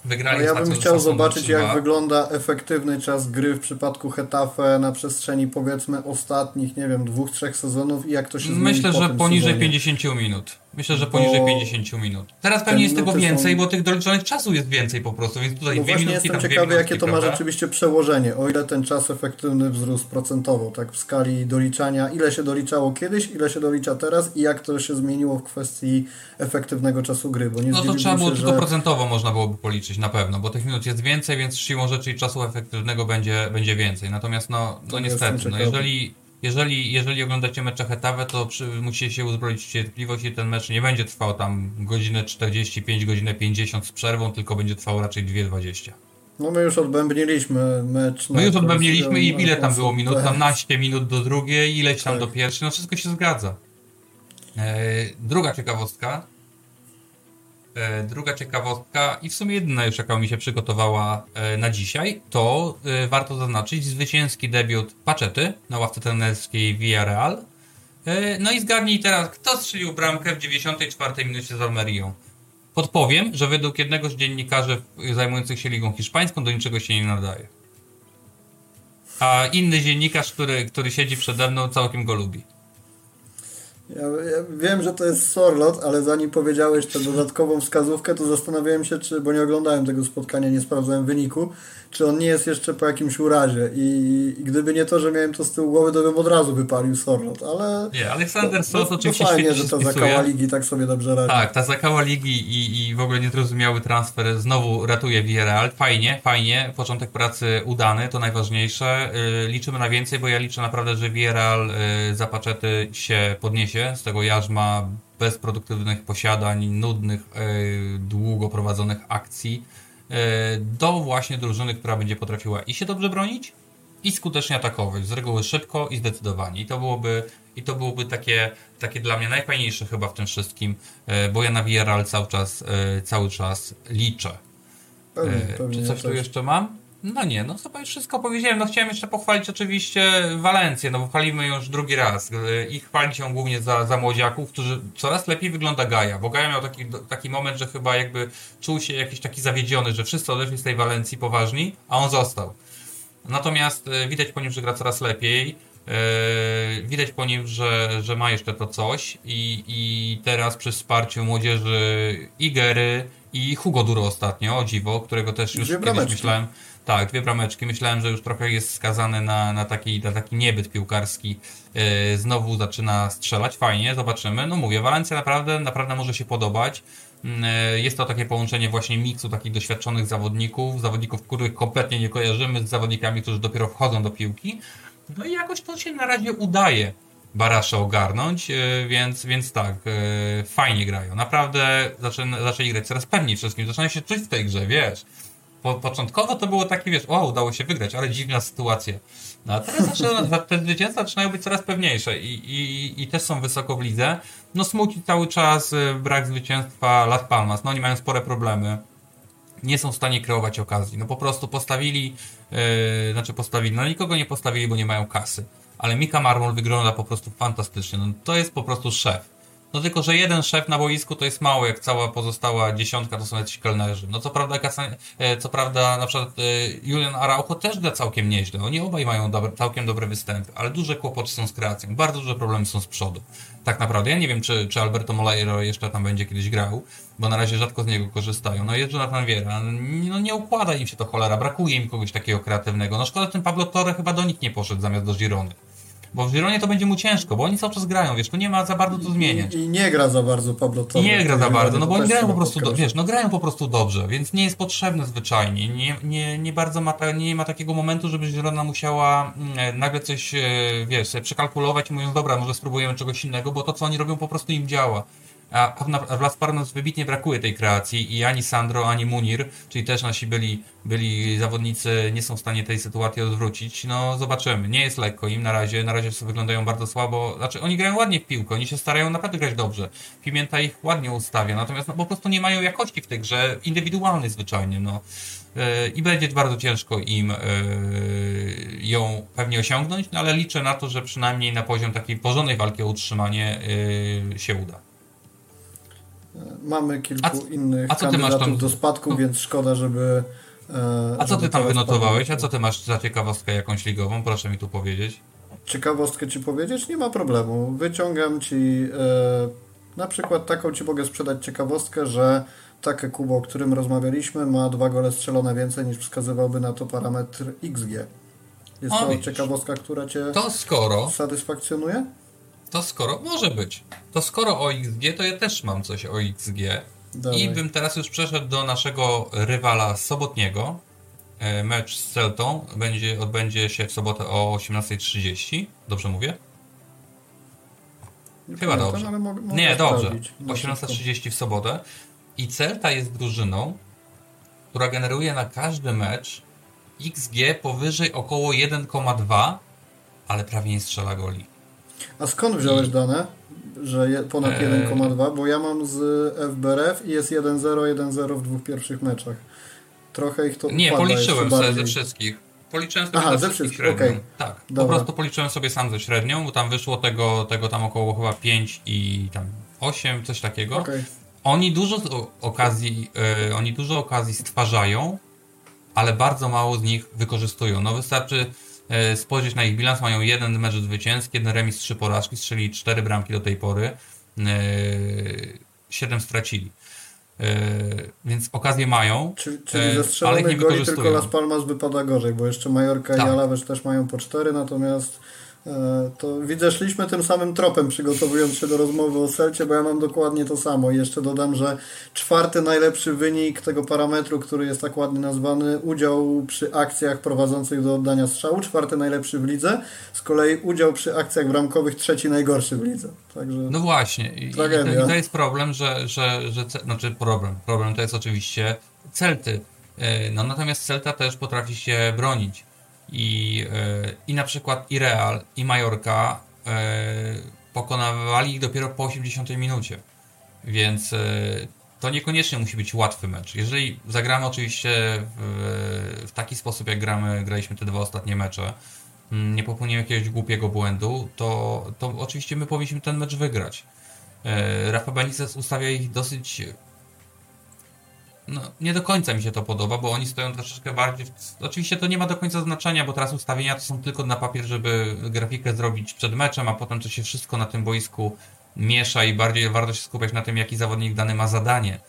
Wygrali No ja bym chciał zobaczyć, jak 3-2. wygląda efektywny czas gry w przypadku Hetafe na przestrzeni powiedzmy ostatnich, nie wiem, dwóch, trzech sezonów i jak to się Myślę, po że tym poniżej sezonie. 50 minut. Myślę, że Bo poniżej 50 minut. Teraz pewnie jest tego minuty są- więcej, bo tych doliczonych czasu jest więcej po prostu, więc tutaj No dwie minutki, jestem tam ciekawy, minutki, jakie to ma prawda? rzeczywiście przełożenie, o ile ten czas efektywny wzrósł procentowo, tak w skali doliczania, ile się doliczało kiedyś, ile się dolicza teraz i jak to się zmieniło w kwestii efektywnego czasu gry, bo nie No to trzeba było się, tylko że... procentowo można byłoby policzyć na pewno, bo tych minut jest więcej, więc siłą rzeczy i czasu efektywnego będzie, będzie więcej. Natomiast no, no To niestety, no jeżeli, jeżeli, jeżeli oglądacie mecze Hetawę, to przy, musicie się uzbroić w cierpliwość i ten mecz nie będzie trwał tam godzinę 45, godzinę 50 z przerwą, tylko będzie trwał raczej 2,20. No my już odbębniliśmy mecz. My już odbębniliśmy i ile tam było minut? Tak. 15 minut do drugiej, ileś tam Tak. do pierwszej, no wszystko się zgadza. E, druga ciekawostka. E, druga ciekawostka i w sumie jedyna już jaka mi się przygotowała e, na dzisiaj, to e, warto zaznaczyć zwycięski debiut Paczety na ławce trenerskiej Villarreal. No i zgadnij teraz, kto strzelił bramkę w 94 minucie z Almerią. Podpowiem, że według jednego z dziennikarzy zajmujących się Ligą Hiszpańską do niczego się nie nadaje. A inny dziennikarz, który, który siedzi przede mną, całkiem go lubi. Ja, ja wiem, że to jest Sorlot, ale zanim powiedziałeś tę dodatkową wskazówkę, to zastanawiałem się, czy, bo nie oglądałem tego spotkania, nie sprawdzałem wyniku, czy on nie jest jeszcze po jakimś urazie. I, i gdyby nie to, że miałem to z tyłu głowy, to bym od razu wypalił Sorlot, ale. Nie, Aleksander Sos no, oczywiście no fajnie, świetnie że ta zakała ligi tak sobie dobrze radzi. Tak, ta zakała ligi i, i w ogóle niezrozumiały transfer znowu ratuje Villarreal. Fajnie, fajnie. Początek pracy udany, to najważniejsze. Yy, liczymy na więcej, bo ja liczę naprawdę, że Villarreal yy, za paczety się podniesie z tego jarzma bezproduktywnych posiadań, nudnych, yy, długo prowadzonych akcji do właśnie drużyny, która będzie potrafiła i się dobrze bronić, i skutecznie atakować, z reguły szybko i zdecydowanie. I to byłoby, i to byłoby takie, takie dla mnie najfajniejsze chyba w tym wszystkim, e, bo ja na Villarreal cały czas, e, cały czas liczę. Pewnie, E, pewnie Czy ja coś tu też. jeszcze mam? No nie, no chyba już wszystko powiedziałem. No chciałem jeszcze pochwalić oczywiście Walencję, no bo chwalimy ją już drugi raz e, i chwalić ją głównie za, za młodziaków, którzy coraz lepiej wygląda Gaja, bo Gaja miał taki, taki moment, że chyba jakby czuł się jakiś taki zawiedziony, że wszyscy odeszli z tej Walencji poważni, a on został. Natomiast e, widać po nim, że gra coraz lepiej. Yy, widać po nim, że, że ma jeszcze to coś i, i teraz przy wsparciu młodzieży Igery i Hugo Duro ostatnio, o dziwo, którego też już kiedyś myślałem, tak, dwie brameczki, myślałem, że już trochę jest skazany na, na, taki, na taki niebyt piłkarski, yy, znowu zaczyna strzelać, fajnie, zobaczymy, no mówię, Walencja naprawdę, naprawdę może się podobać, Yy, jest to takie połączenie właśnie miksu takich doświadczonych zawodników, zawodników, których kompletnie nie kojarzymy z zawodnikami, którzy dopiero wchodzą do piłki. No i jakoś to się na razie udaje Barasze ogarnąć, yy, więc, więc tak, fajnie grają. Naprawdę zaczę, zaczęli grać coraz pewniej wszystkim, zaczynają się czuć w tej grze, wiesz. Po, początkowo to było takie, wiesz, o, udało się wygrać, ale dziwna sytuacja. No a teraz zaczyna, te zwycięstwa zaczynają być coraz pewniejsze i, i, i też są wysoko w lidze. No smuci cały czas y, brak zwycięstwa Las Palmas, no oni mają spore problemy. Nie są w stanie kreować okazji. No po prostu postawili, yy, znaczy postawili, no nikogo nie postawili, bo nie mają kasy. Ale Mika Marmol wygląda po prostu fantastycznie. No to jest po prostu szef. No tylko, że jeden szef na boisku to jest mało, jak cała pozostała dziesiątka to są jacyś kelnerzy. No co prawda, e, co prawda na przykład e, Julian Araujo też gra całkiem nieźle. Oni obaj mają dobre, całkiem dobre występy, ale duże kłopoty są z kreacją. Bardzo duże problemy są z przodu. Tak naprawdę. Ja nie wiem, czy, czy Alberto Moleiro jeszcze tam będzie kiedyś grał, bo na razie rzadko z niego korzystają. No jest Jonathan Viera. No nie układa im się to cholera. Brakuje im kogoś takiego kreatywnego. No szkoda, że ten Pablo Torre chyba do nich nie poszedł zamiast do Girony. Bo w Gironie to będzie mu ciężko, bo oni cały czas grają, wiesz, tu nie ma za bardzo co zmieniać. I, I nie gra za bardzo Pablo Torre. Nie gra za bardzo, no bo oni grają po prostu, do, wiesz, no grają po prostu dobrze, więc nie jest potrzebne zwyczajnie. Nie, nie, nie bardzo ma, ta, nie ma takiego momentu, żeby Girona musiała mm, nagle coś, e, wiesz, sobie przekalkulować i mówiąc, dobra, może spróbujemy czegoś innego, bo to, co oni robią, po prostu im działa. A w- Las Palmas wybitnie brakuje tej kreacji i ani Sandro, ani Munir, czyli też nasi byli, byli zawodnicy, nie są w stanie tej sytuacji odwrócić. No zobaczymy. Nie jest lekko im na razie. Na razie wyglądają bardzo słabo. Znaczy oni grają ładnie w piłkę, oni się starają naprawdę grać dobrze. Pimienta ich ładnie ustawia, natomiast no, po prostu nie mają jakości w tej grze indywidualnej zwyczajnie. No. Yy, I będzie bardzo ciężko im yy, ją pewnie osiągnąć, no ale liczę na to, że przynajmniej na poziom takiej porządnej walki o utrzymanie yy, się uda. Mamy kilku A innych a co ty masz kandydatów tam- do spadku, no. więc szkoda, żeby. e, A co ty tam wynotowałeś? A co ty masz za ciekawostkę jakąś ligową? Proszę mi tu powiedzieć. Ciekawostkę ci powiedzieć? Nie ma problemu. Wyciągam ci e, na przykład taką ci mogę sprzedać ciekawostkę, że takie Kubo, o którym rozmawialiśmy, ma dwa gole strzelone więcej niż wskazywałby na to parametr XG. Jest O, to ciekawostka, która cię To skoro, satysfakcjonuje? To skoro, może być. To skoro o XG, to ja też mam coś o XG. Dawaj. I bym teraz już przeszedł do naszego rywala sobotniego. E, Mecz z Celtą będzie, odbędzie się w sobotę o 18.30. Dobrze mówię? Nie Chyba pamiętam, dobrze. mogę- mogę Nie, dobrze. sprawdzić. No, szybko. 18.30 w sobotę. I Celta jest drużyną, która generuje na każdy mecz XG powyżej około 1,2, ale prawie nie strzela goli. A skąd wziąłeś dane, że je, ponad Eee. 1,2? Bo ja mam z FBRF i jest 1-0, 1-0 w dwóch pierwszych meczach. Trochę ich to Nie, policzyłem sobie ze wszystkich. Policzyłem sobie Aha, ze wszystkich średnią. okej. Tak, po Dobra. prostu policzyłem sobie sam ze średnią, bo tam wyszło tego, tego tam około chyba 5 i tam 8, coś takiego. Okej. Oni dużo okazji, e, oni dużo okazji stwarzają, ale bardzo mało z nich wykorzystują. No wystarczy spojrzeć na ich bilans, mają jeden mecz zwycięski, jeden remis, trzy porażki, strzeli cztery bramki do tej pory, e, siedem stracili. E, więc okazje mają, Czyli, czyli e, ze ale ich nie goli tylko. Las Palmas wypada gorzej, bo jeszcze Majorka Tak. i Alavés też mają po 4, natomiast e, to widzę, szliśmy tym samym tropem przygotowując się do rozmowy o Celcie, bo ja mam dokładnie to samo. I jeszcze dodam, że czwarty najlepszy wynik tego parametru, który jest tak ładnie nazwany, udział przy akcjach prowadzących do oddania strzału, czwarty najlepszy w lidze, z kolei udział przy akcjach bramkowych trzeci najgorszy w lidze. Także No właśnie. I, i, to. I to jest problem, że, że, że znaczy problem. Problem to jest oczywiście Celty. E, No natomiast Celta też potrafi się bronić. I, e, i na przykład i Real, i Majorka e, pokonywali ich dopiero po 80 minucie. Więc e, to niekoniecznie musi być łatwy mecz. Jeżeli zagramy oczywiście w, w taki sposób, jak gramy, graliśmy te dwa ostatnie mecze, mm, nie popełnimy jakiegoś głupiego błędu, to, to oczywiście my powinniśmy ten mecz wygrać. Rafa Benitez ustawia ich dosyć no, nie do końca mi się to podoba, bo oni stoją troszeczkę bardziej. W... Oczywiście to nie ma do końca znaczenia, bo teraz ustawienia to są tylko na papier, żeby grafikę zrobić przed meczem, a potem to się wszystko na tym boisku miesza i bardziej warto się skupiać na tym, jaki zawodnik dany ma zadanie.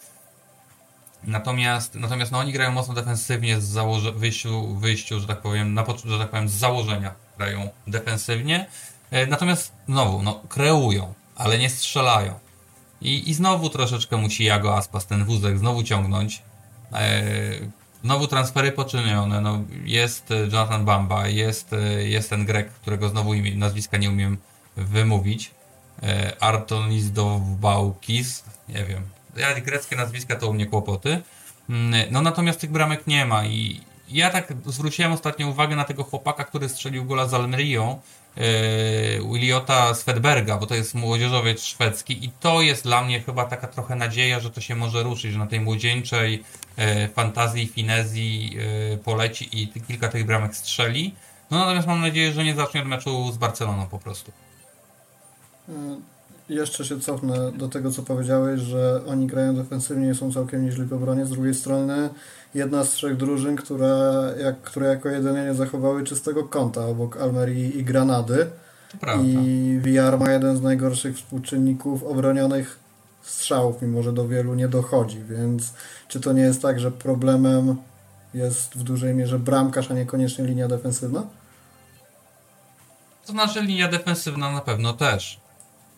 Natomiast, natomiast no, oni grają mocno defensywnie z założe- wyjściu, wyjściu, że tak powiem, na, że tak powiem, z założenia grają defensywnie. E, natomiast znowu, no, kreują, ale nie strzelają. I, I znowu troszeczkę musi Jago Aspas ten wózek znowu ciągnąć. E, znowu transfery poczynione. No, jest Jonathan Bamba, jest, e, jest ten Grek, którego znowu imię, nazwiska nie umiem wymówić. E, Artonis Dowbaukis, nie wiem. Ja greckie nazwiska to u mnie kłopoty. Mm, no natomiast tych bramek nie ma i ja tak zwróciłem ostatnio uwagę na tego chłopaka, który strzelił gola z Almerią E, Williota Svedberga, bo to jest młodzieżowiec szwedzki i to jest dla mnie chyba taka trochę nadzieja, że to się może ruszyć, że na tej młodzieńczej e, fantazji, finezji e, poleci i kilka tych bramek strzeli. No natomiast mam nadzieję, że nie zacznie od meczu z Barceloną po prostu. Jeszcze się cofnę do tego, co powiedziałeś, że oni grają defensywnie i są całkiem nieźli w obronie. Z drugiej strony jedna z trzech drużyn, które, jak, które jako jedynie nie zachowały czystego kąta obok Almerii i Granady. I VR ma jeden z najgorszych współczynników obronionych strzałów, mimo że do wielu nie dochodzi, więc czy to nie jest tak, że problemem jest w dużej mierze bramkarz, a niekoniecznie linia defensywna? To znaczy linia defensywna na pewno też,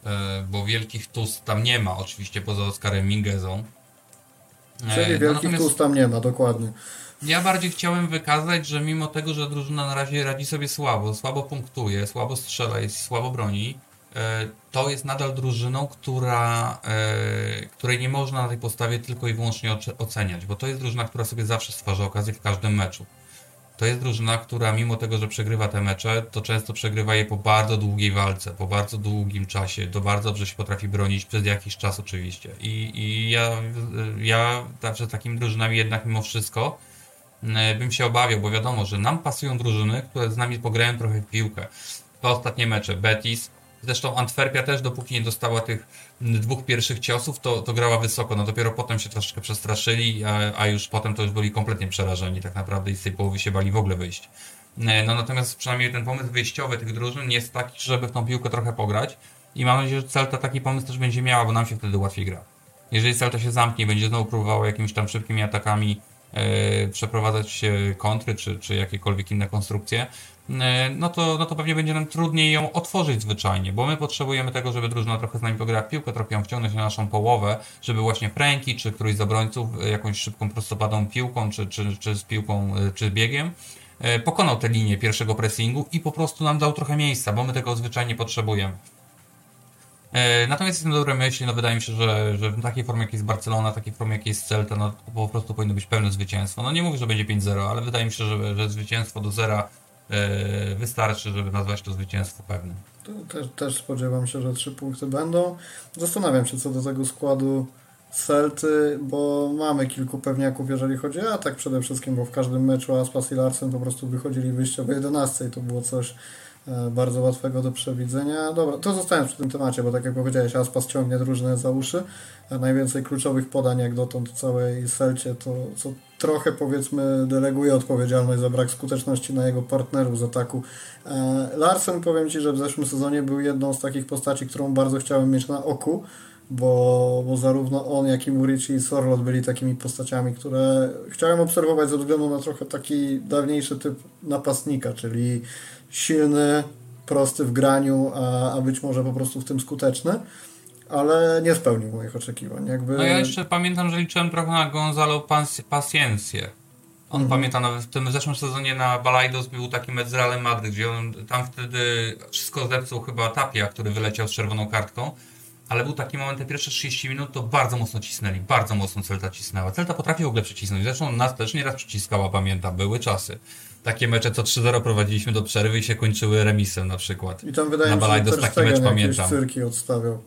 e, bo wielkich tuz tam nie ma, oczywiście poza Oskarem Mingezą. Czyli e, wielkich no, tuz tam nie ma, dokładnie. Ja bardziej chciałem wykazać, że mimo tego, że drużyna na razie radzi sobie słabo, słabo punktuje, słabo strzela i słabo broni, e, to jest nadal drużyną, która, e, której nie można na tej podstawie tylko i wyłącznie oceniać, bo to jest drużyna, która sobie zawsze stwarza okazję w każdym meczu. To jest drużyna, która mimo tego, że przegrywa te mecze, to często przegrywa je po bardzo długiej walce, po bardzo długim czasie. To bardzo dobrze się potrafi bronić przez jakiś czas oczywiście. I, i ja, ja przed takimi drużynami jednak mimo wszystko mm, bym się obawiał, bo wiadomo, że nam pasują drużyny, które z nami pograją trochę w piłkę. To ostatnie mecze. Betis, Zresztą Antwerpia też, dopóki nie dostała tych dwóch pierwszych ciosów, to, to grała wysoko. No dopiero potem się troszeczkę przestraszyli, a, a już potem to już byli kompletnie przerażeni tak naprawdę i z tej połowy się bali w ogóle wyjść. E, no natomiast przynajmniej ten pomysł wyjściowy tych drużyn jest taki, żeby w tą piłkę trochę pograć i mam nadzieję, że Celta taki pomysł też będzie miała, bo nam się wtedy łatwiej gra. Jeżeli Celta się zamknie, będzie znowu próbowała jakimiś tam szybkimi atakami e, przeprowadzać kontry czy, czy jakiekolwiek inne konstrukcje, no to, no to pewnie będzie nam trudniej ją otworzyć zwyczajnie, bo my potrzebujemy tego, żeby drużyna trochę z nami pograła piłkę, trochę ją wciągnąć na naszą połowę, żeby właśnie Franki czy któryś z obrońców e, jakąś szybką prostopadą piłką, czy, czy, czy z piłką, e, czy biegiem pokonał tę linię pierwszego pressingu i po prostu nam dał trochę miejsca, bo my tego zwyczajnie potrzebujemy. Natomiast jestem dobrej myśli, no wydaje mi się, że, że w takiej formie jak jest Barcelona, takiej formie jak jest Celta, no po prostu powinno być pełne zwycięstwo. No nie mówię, że będzie 5-0, ale wydaje mi się, że, że zwycięstwo do zera E, wystarczy, żeby nazwać to zwycięstwo pewnym. Też, też spodziewam się, że trzy punkty będą. Zastanawiam się co do tego składu Celty, bo mamy kilku pewniaków, jeżeli chodzi o atak przede wszystkim, bo w każdym meczu Aspas i Larsen po prostu wychodzili wyjściowo 11 i to było coś e, bardzo łatwego do przewidzenia. Dobra, to zostając przy tym temacie, bo tak jak powiedziałeś, Aspas ciągnie drużynę za uszy, najwięcej kluczowych podań jak dotąd w całej Celcie, to co trochę powiedzmy deleguje odpowiedzialność za brak skuteczności na jego partnerów z ataku. E, Larsen powiem Ci, że w zeszłym sezonie był jedną z takich postaci, którą bardzo chciałem mieć na oku, bo, bo zarówno on, jak i Murici i Sorlot byli takimi postaciami, które chciałem obserwować ze względu na trochę taki dawniejszy typ napastnika, czyli silny, prosty w graniu, a, a być może po prostu w tym skuteczny ale nie spełnił moich oczekiwań. Jakby... No ja jeszcze pamiętam, że liczyłem trochę na Gonzalo Paciencję. On mhm. pamięta, nawet w tym zeszłym sezonie na Balaidos był taki mecz z Realem Madryt, gdzie on tam wtedy wszystko zepsuł chyba Tapia, który wyleciał z czerwoną kartką. Ale był taki moment, te pierwsze 30 minut to bardzo mocno cisnęli, bardzo mocno Celta cisnęła. Celta potrafi w ogóle przycisnąć, zresztą nas też nieraz przyciskała, pamiętam, były czasy. Takie mecze, co 3-0 prowadziliśmy do przerwy i się kończyły remisem na przykład. I tam wydaje mi się, że taki mecz pamiętam. cyrki odstawiał.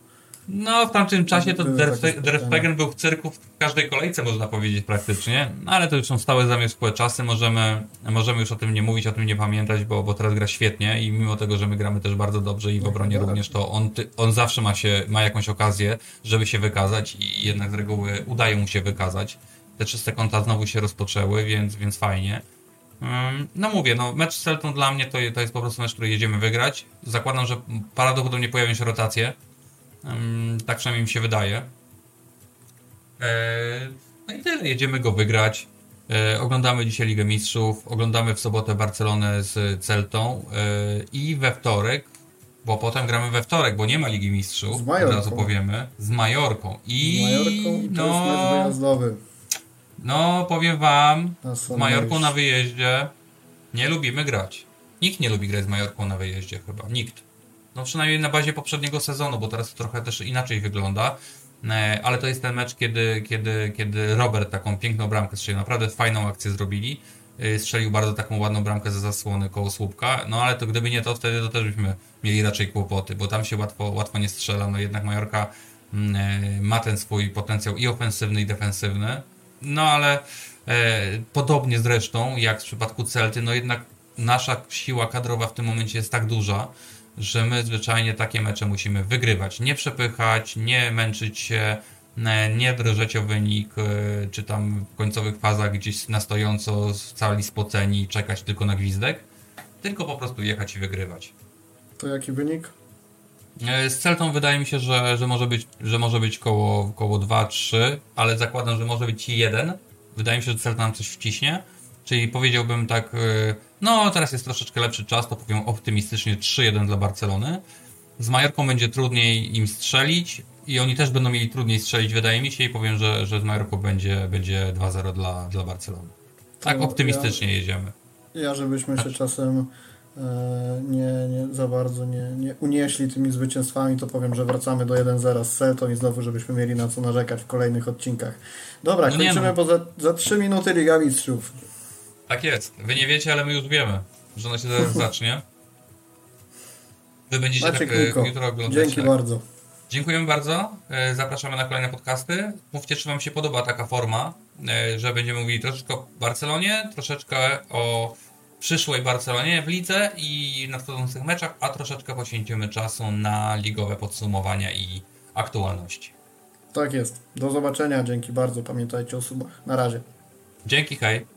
No, w tamtym czasie to Der był w cyrku w każdej kolejce, można powiedzieć praktycznie, no, ale to już są stałe zamieszkłe czasy, możemy, możemy już o tym nie mówić, o tym nie pamiętać, bo, bo teraz gra świetnie i mimo tego, że my gramy też bardzo dobrze i w obronie również, to on, on zawsze ma, się, ma jakąś okazję, żeby się wykazać i jednak z reguły udaje mu się wykazać. te czyste konta znowu się rozpoczęły, więc, więc fajnie. Mm, no mówię, no mecz z Celtą dla mnie to, to jest po prostu mecz, który jedziemy wygrać. Zakładam, że prawdopodobnie pojawią się rotacje. Mm, tak przynajmniej mi się wydaje. Eee, no i tyle, jedziemy go wygrać. Eee, oglądamy dzisiaj Ligę Mistrzów, oglądamy w sobotę Barcelonę z Celtą eee, i we wtorek, bo potem gramy we wtorek, bo nie ma Ligi Mistrzów, Z od Majorką. razu powiemy, z Majorką. I Z Majorką to jest mecz no, wyjazdowy. No powiem wam, San Majorką Mamés. na wyjeździe nie lubimy grać. Nikt nie lubi grać z Majorką na wyjeździe chyba. Nikt. No przynajmniej na bazie poprzedniego sezonu, bo teraz to trochę też inaczej wygląda. E, Ale to jest ten mecz, kiedy, kiedy, kiedy Robert taką piękną bramkę strzelił. Naprawdę fajną akcję zrobili. E, Strzelił bardzo taką ładną bramkę ze zasłony koło słupka. No ale to gdyby nie to, wtedy to też byśmy mieli raczej kłopoty, bo tam się łatwo, łatwo nie strzela. No jednak Majorka mm, e, ma ten swój potencjał i ofensywny, i defensywny. No ale e, podobnie zresztą jak w przypadku Celty, no jednak nasza siła kadrowa w tym momencie jest tak duża, że my zwyczajnie takie mecze musimy wygrywać. Nie przepychać, nie męczyć się, e, nie drżeć o wynik, e, czy tam w końcowych fazach gdzieś na stojąco, cali spoceni czekać tylko na gwizdek, tylko po prostu jechać i wygrywać. To jaki wynik? E, Z Celtą wydaje mi się, że, że może być, że może być koło, koło 2-3, ale zakładam, że może być 1. Wydaje mi się, że Celta nam coś wciśnie. Czyli powiedziałbym tak, e, no teraz jest troszeczkę lepszy czas, to powiem optymistycznie 3-1 dla Barcelony. Z Majorką będzie trudniej im strzelić i oni też będą mieli trudniej strzelić, wydaje mi się, i powiem, że, że z Majorką będzie, będzie 2-0 dla, dla Barcelony. Tak optymistycznie jedziemy. Ja, żebyśmy się czasem e, nie, nie za bardzo nie, nie unieśli tymi zwycięstwami, to powiem, że wracamy do 1-0 z Celtą i znowu, żebyśmy mieli na co narzekać w kolejnych odcinkach. Dobra, No kończymy, no. bo za, za 3 minuty Liga Mistrzów. Tak jest. Wy nie wiecie, ale my już wiemy, że ona się zaraz zacznie. Wy będziecie Maciek tak e, Miko, jutro oglądać. dzięki tak. bardzo. Dziękujemy bardzo. E, Zapraszamy na kolejne podcasty. Mówcie, czy Wam się podoba taka forma, e, że będziemy mówili troszeczkę o Barcelonie, troszeczkę o przyszłej Barcelonie w lidze i nadchodzących meczach, a troszeczkę poświęcimy czasu na ligowe podsumowania i aktualności. Tak jest. Do zobaczenia, dzięki bardzo. Pamiętajcie o subach. Na razie. Dzięki, hej.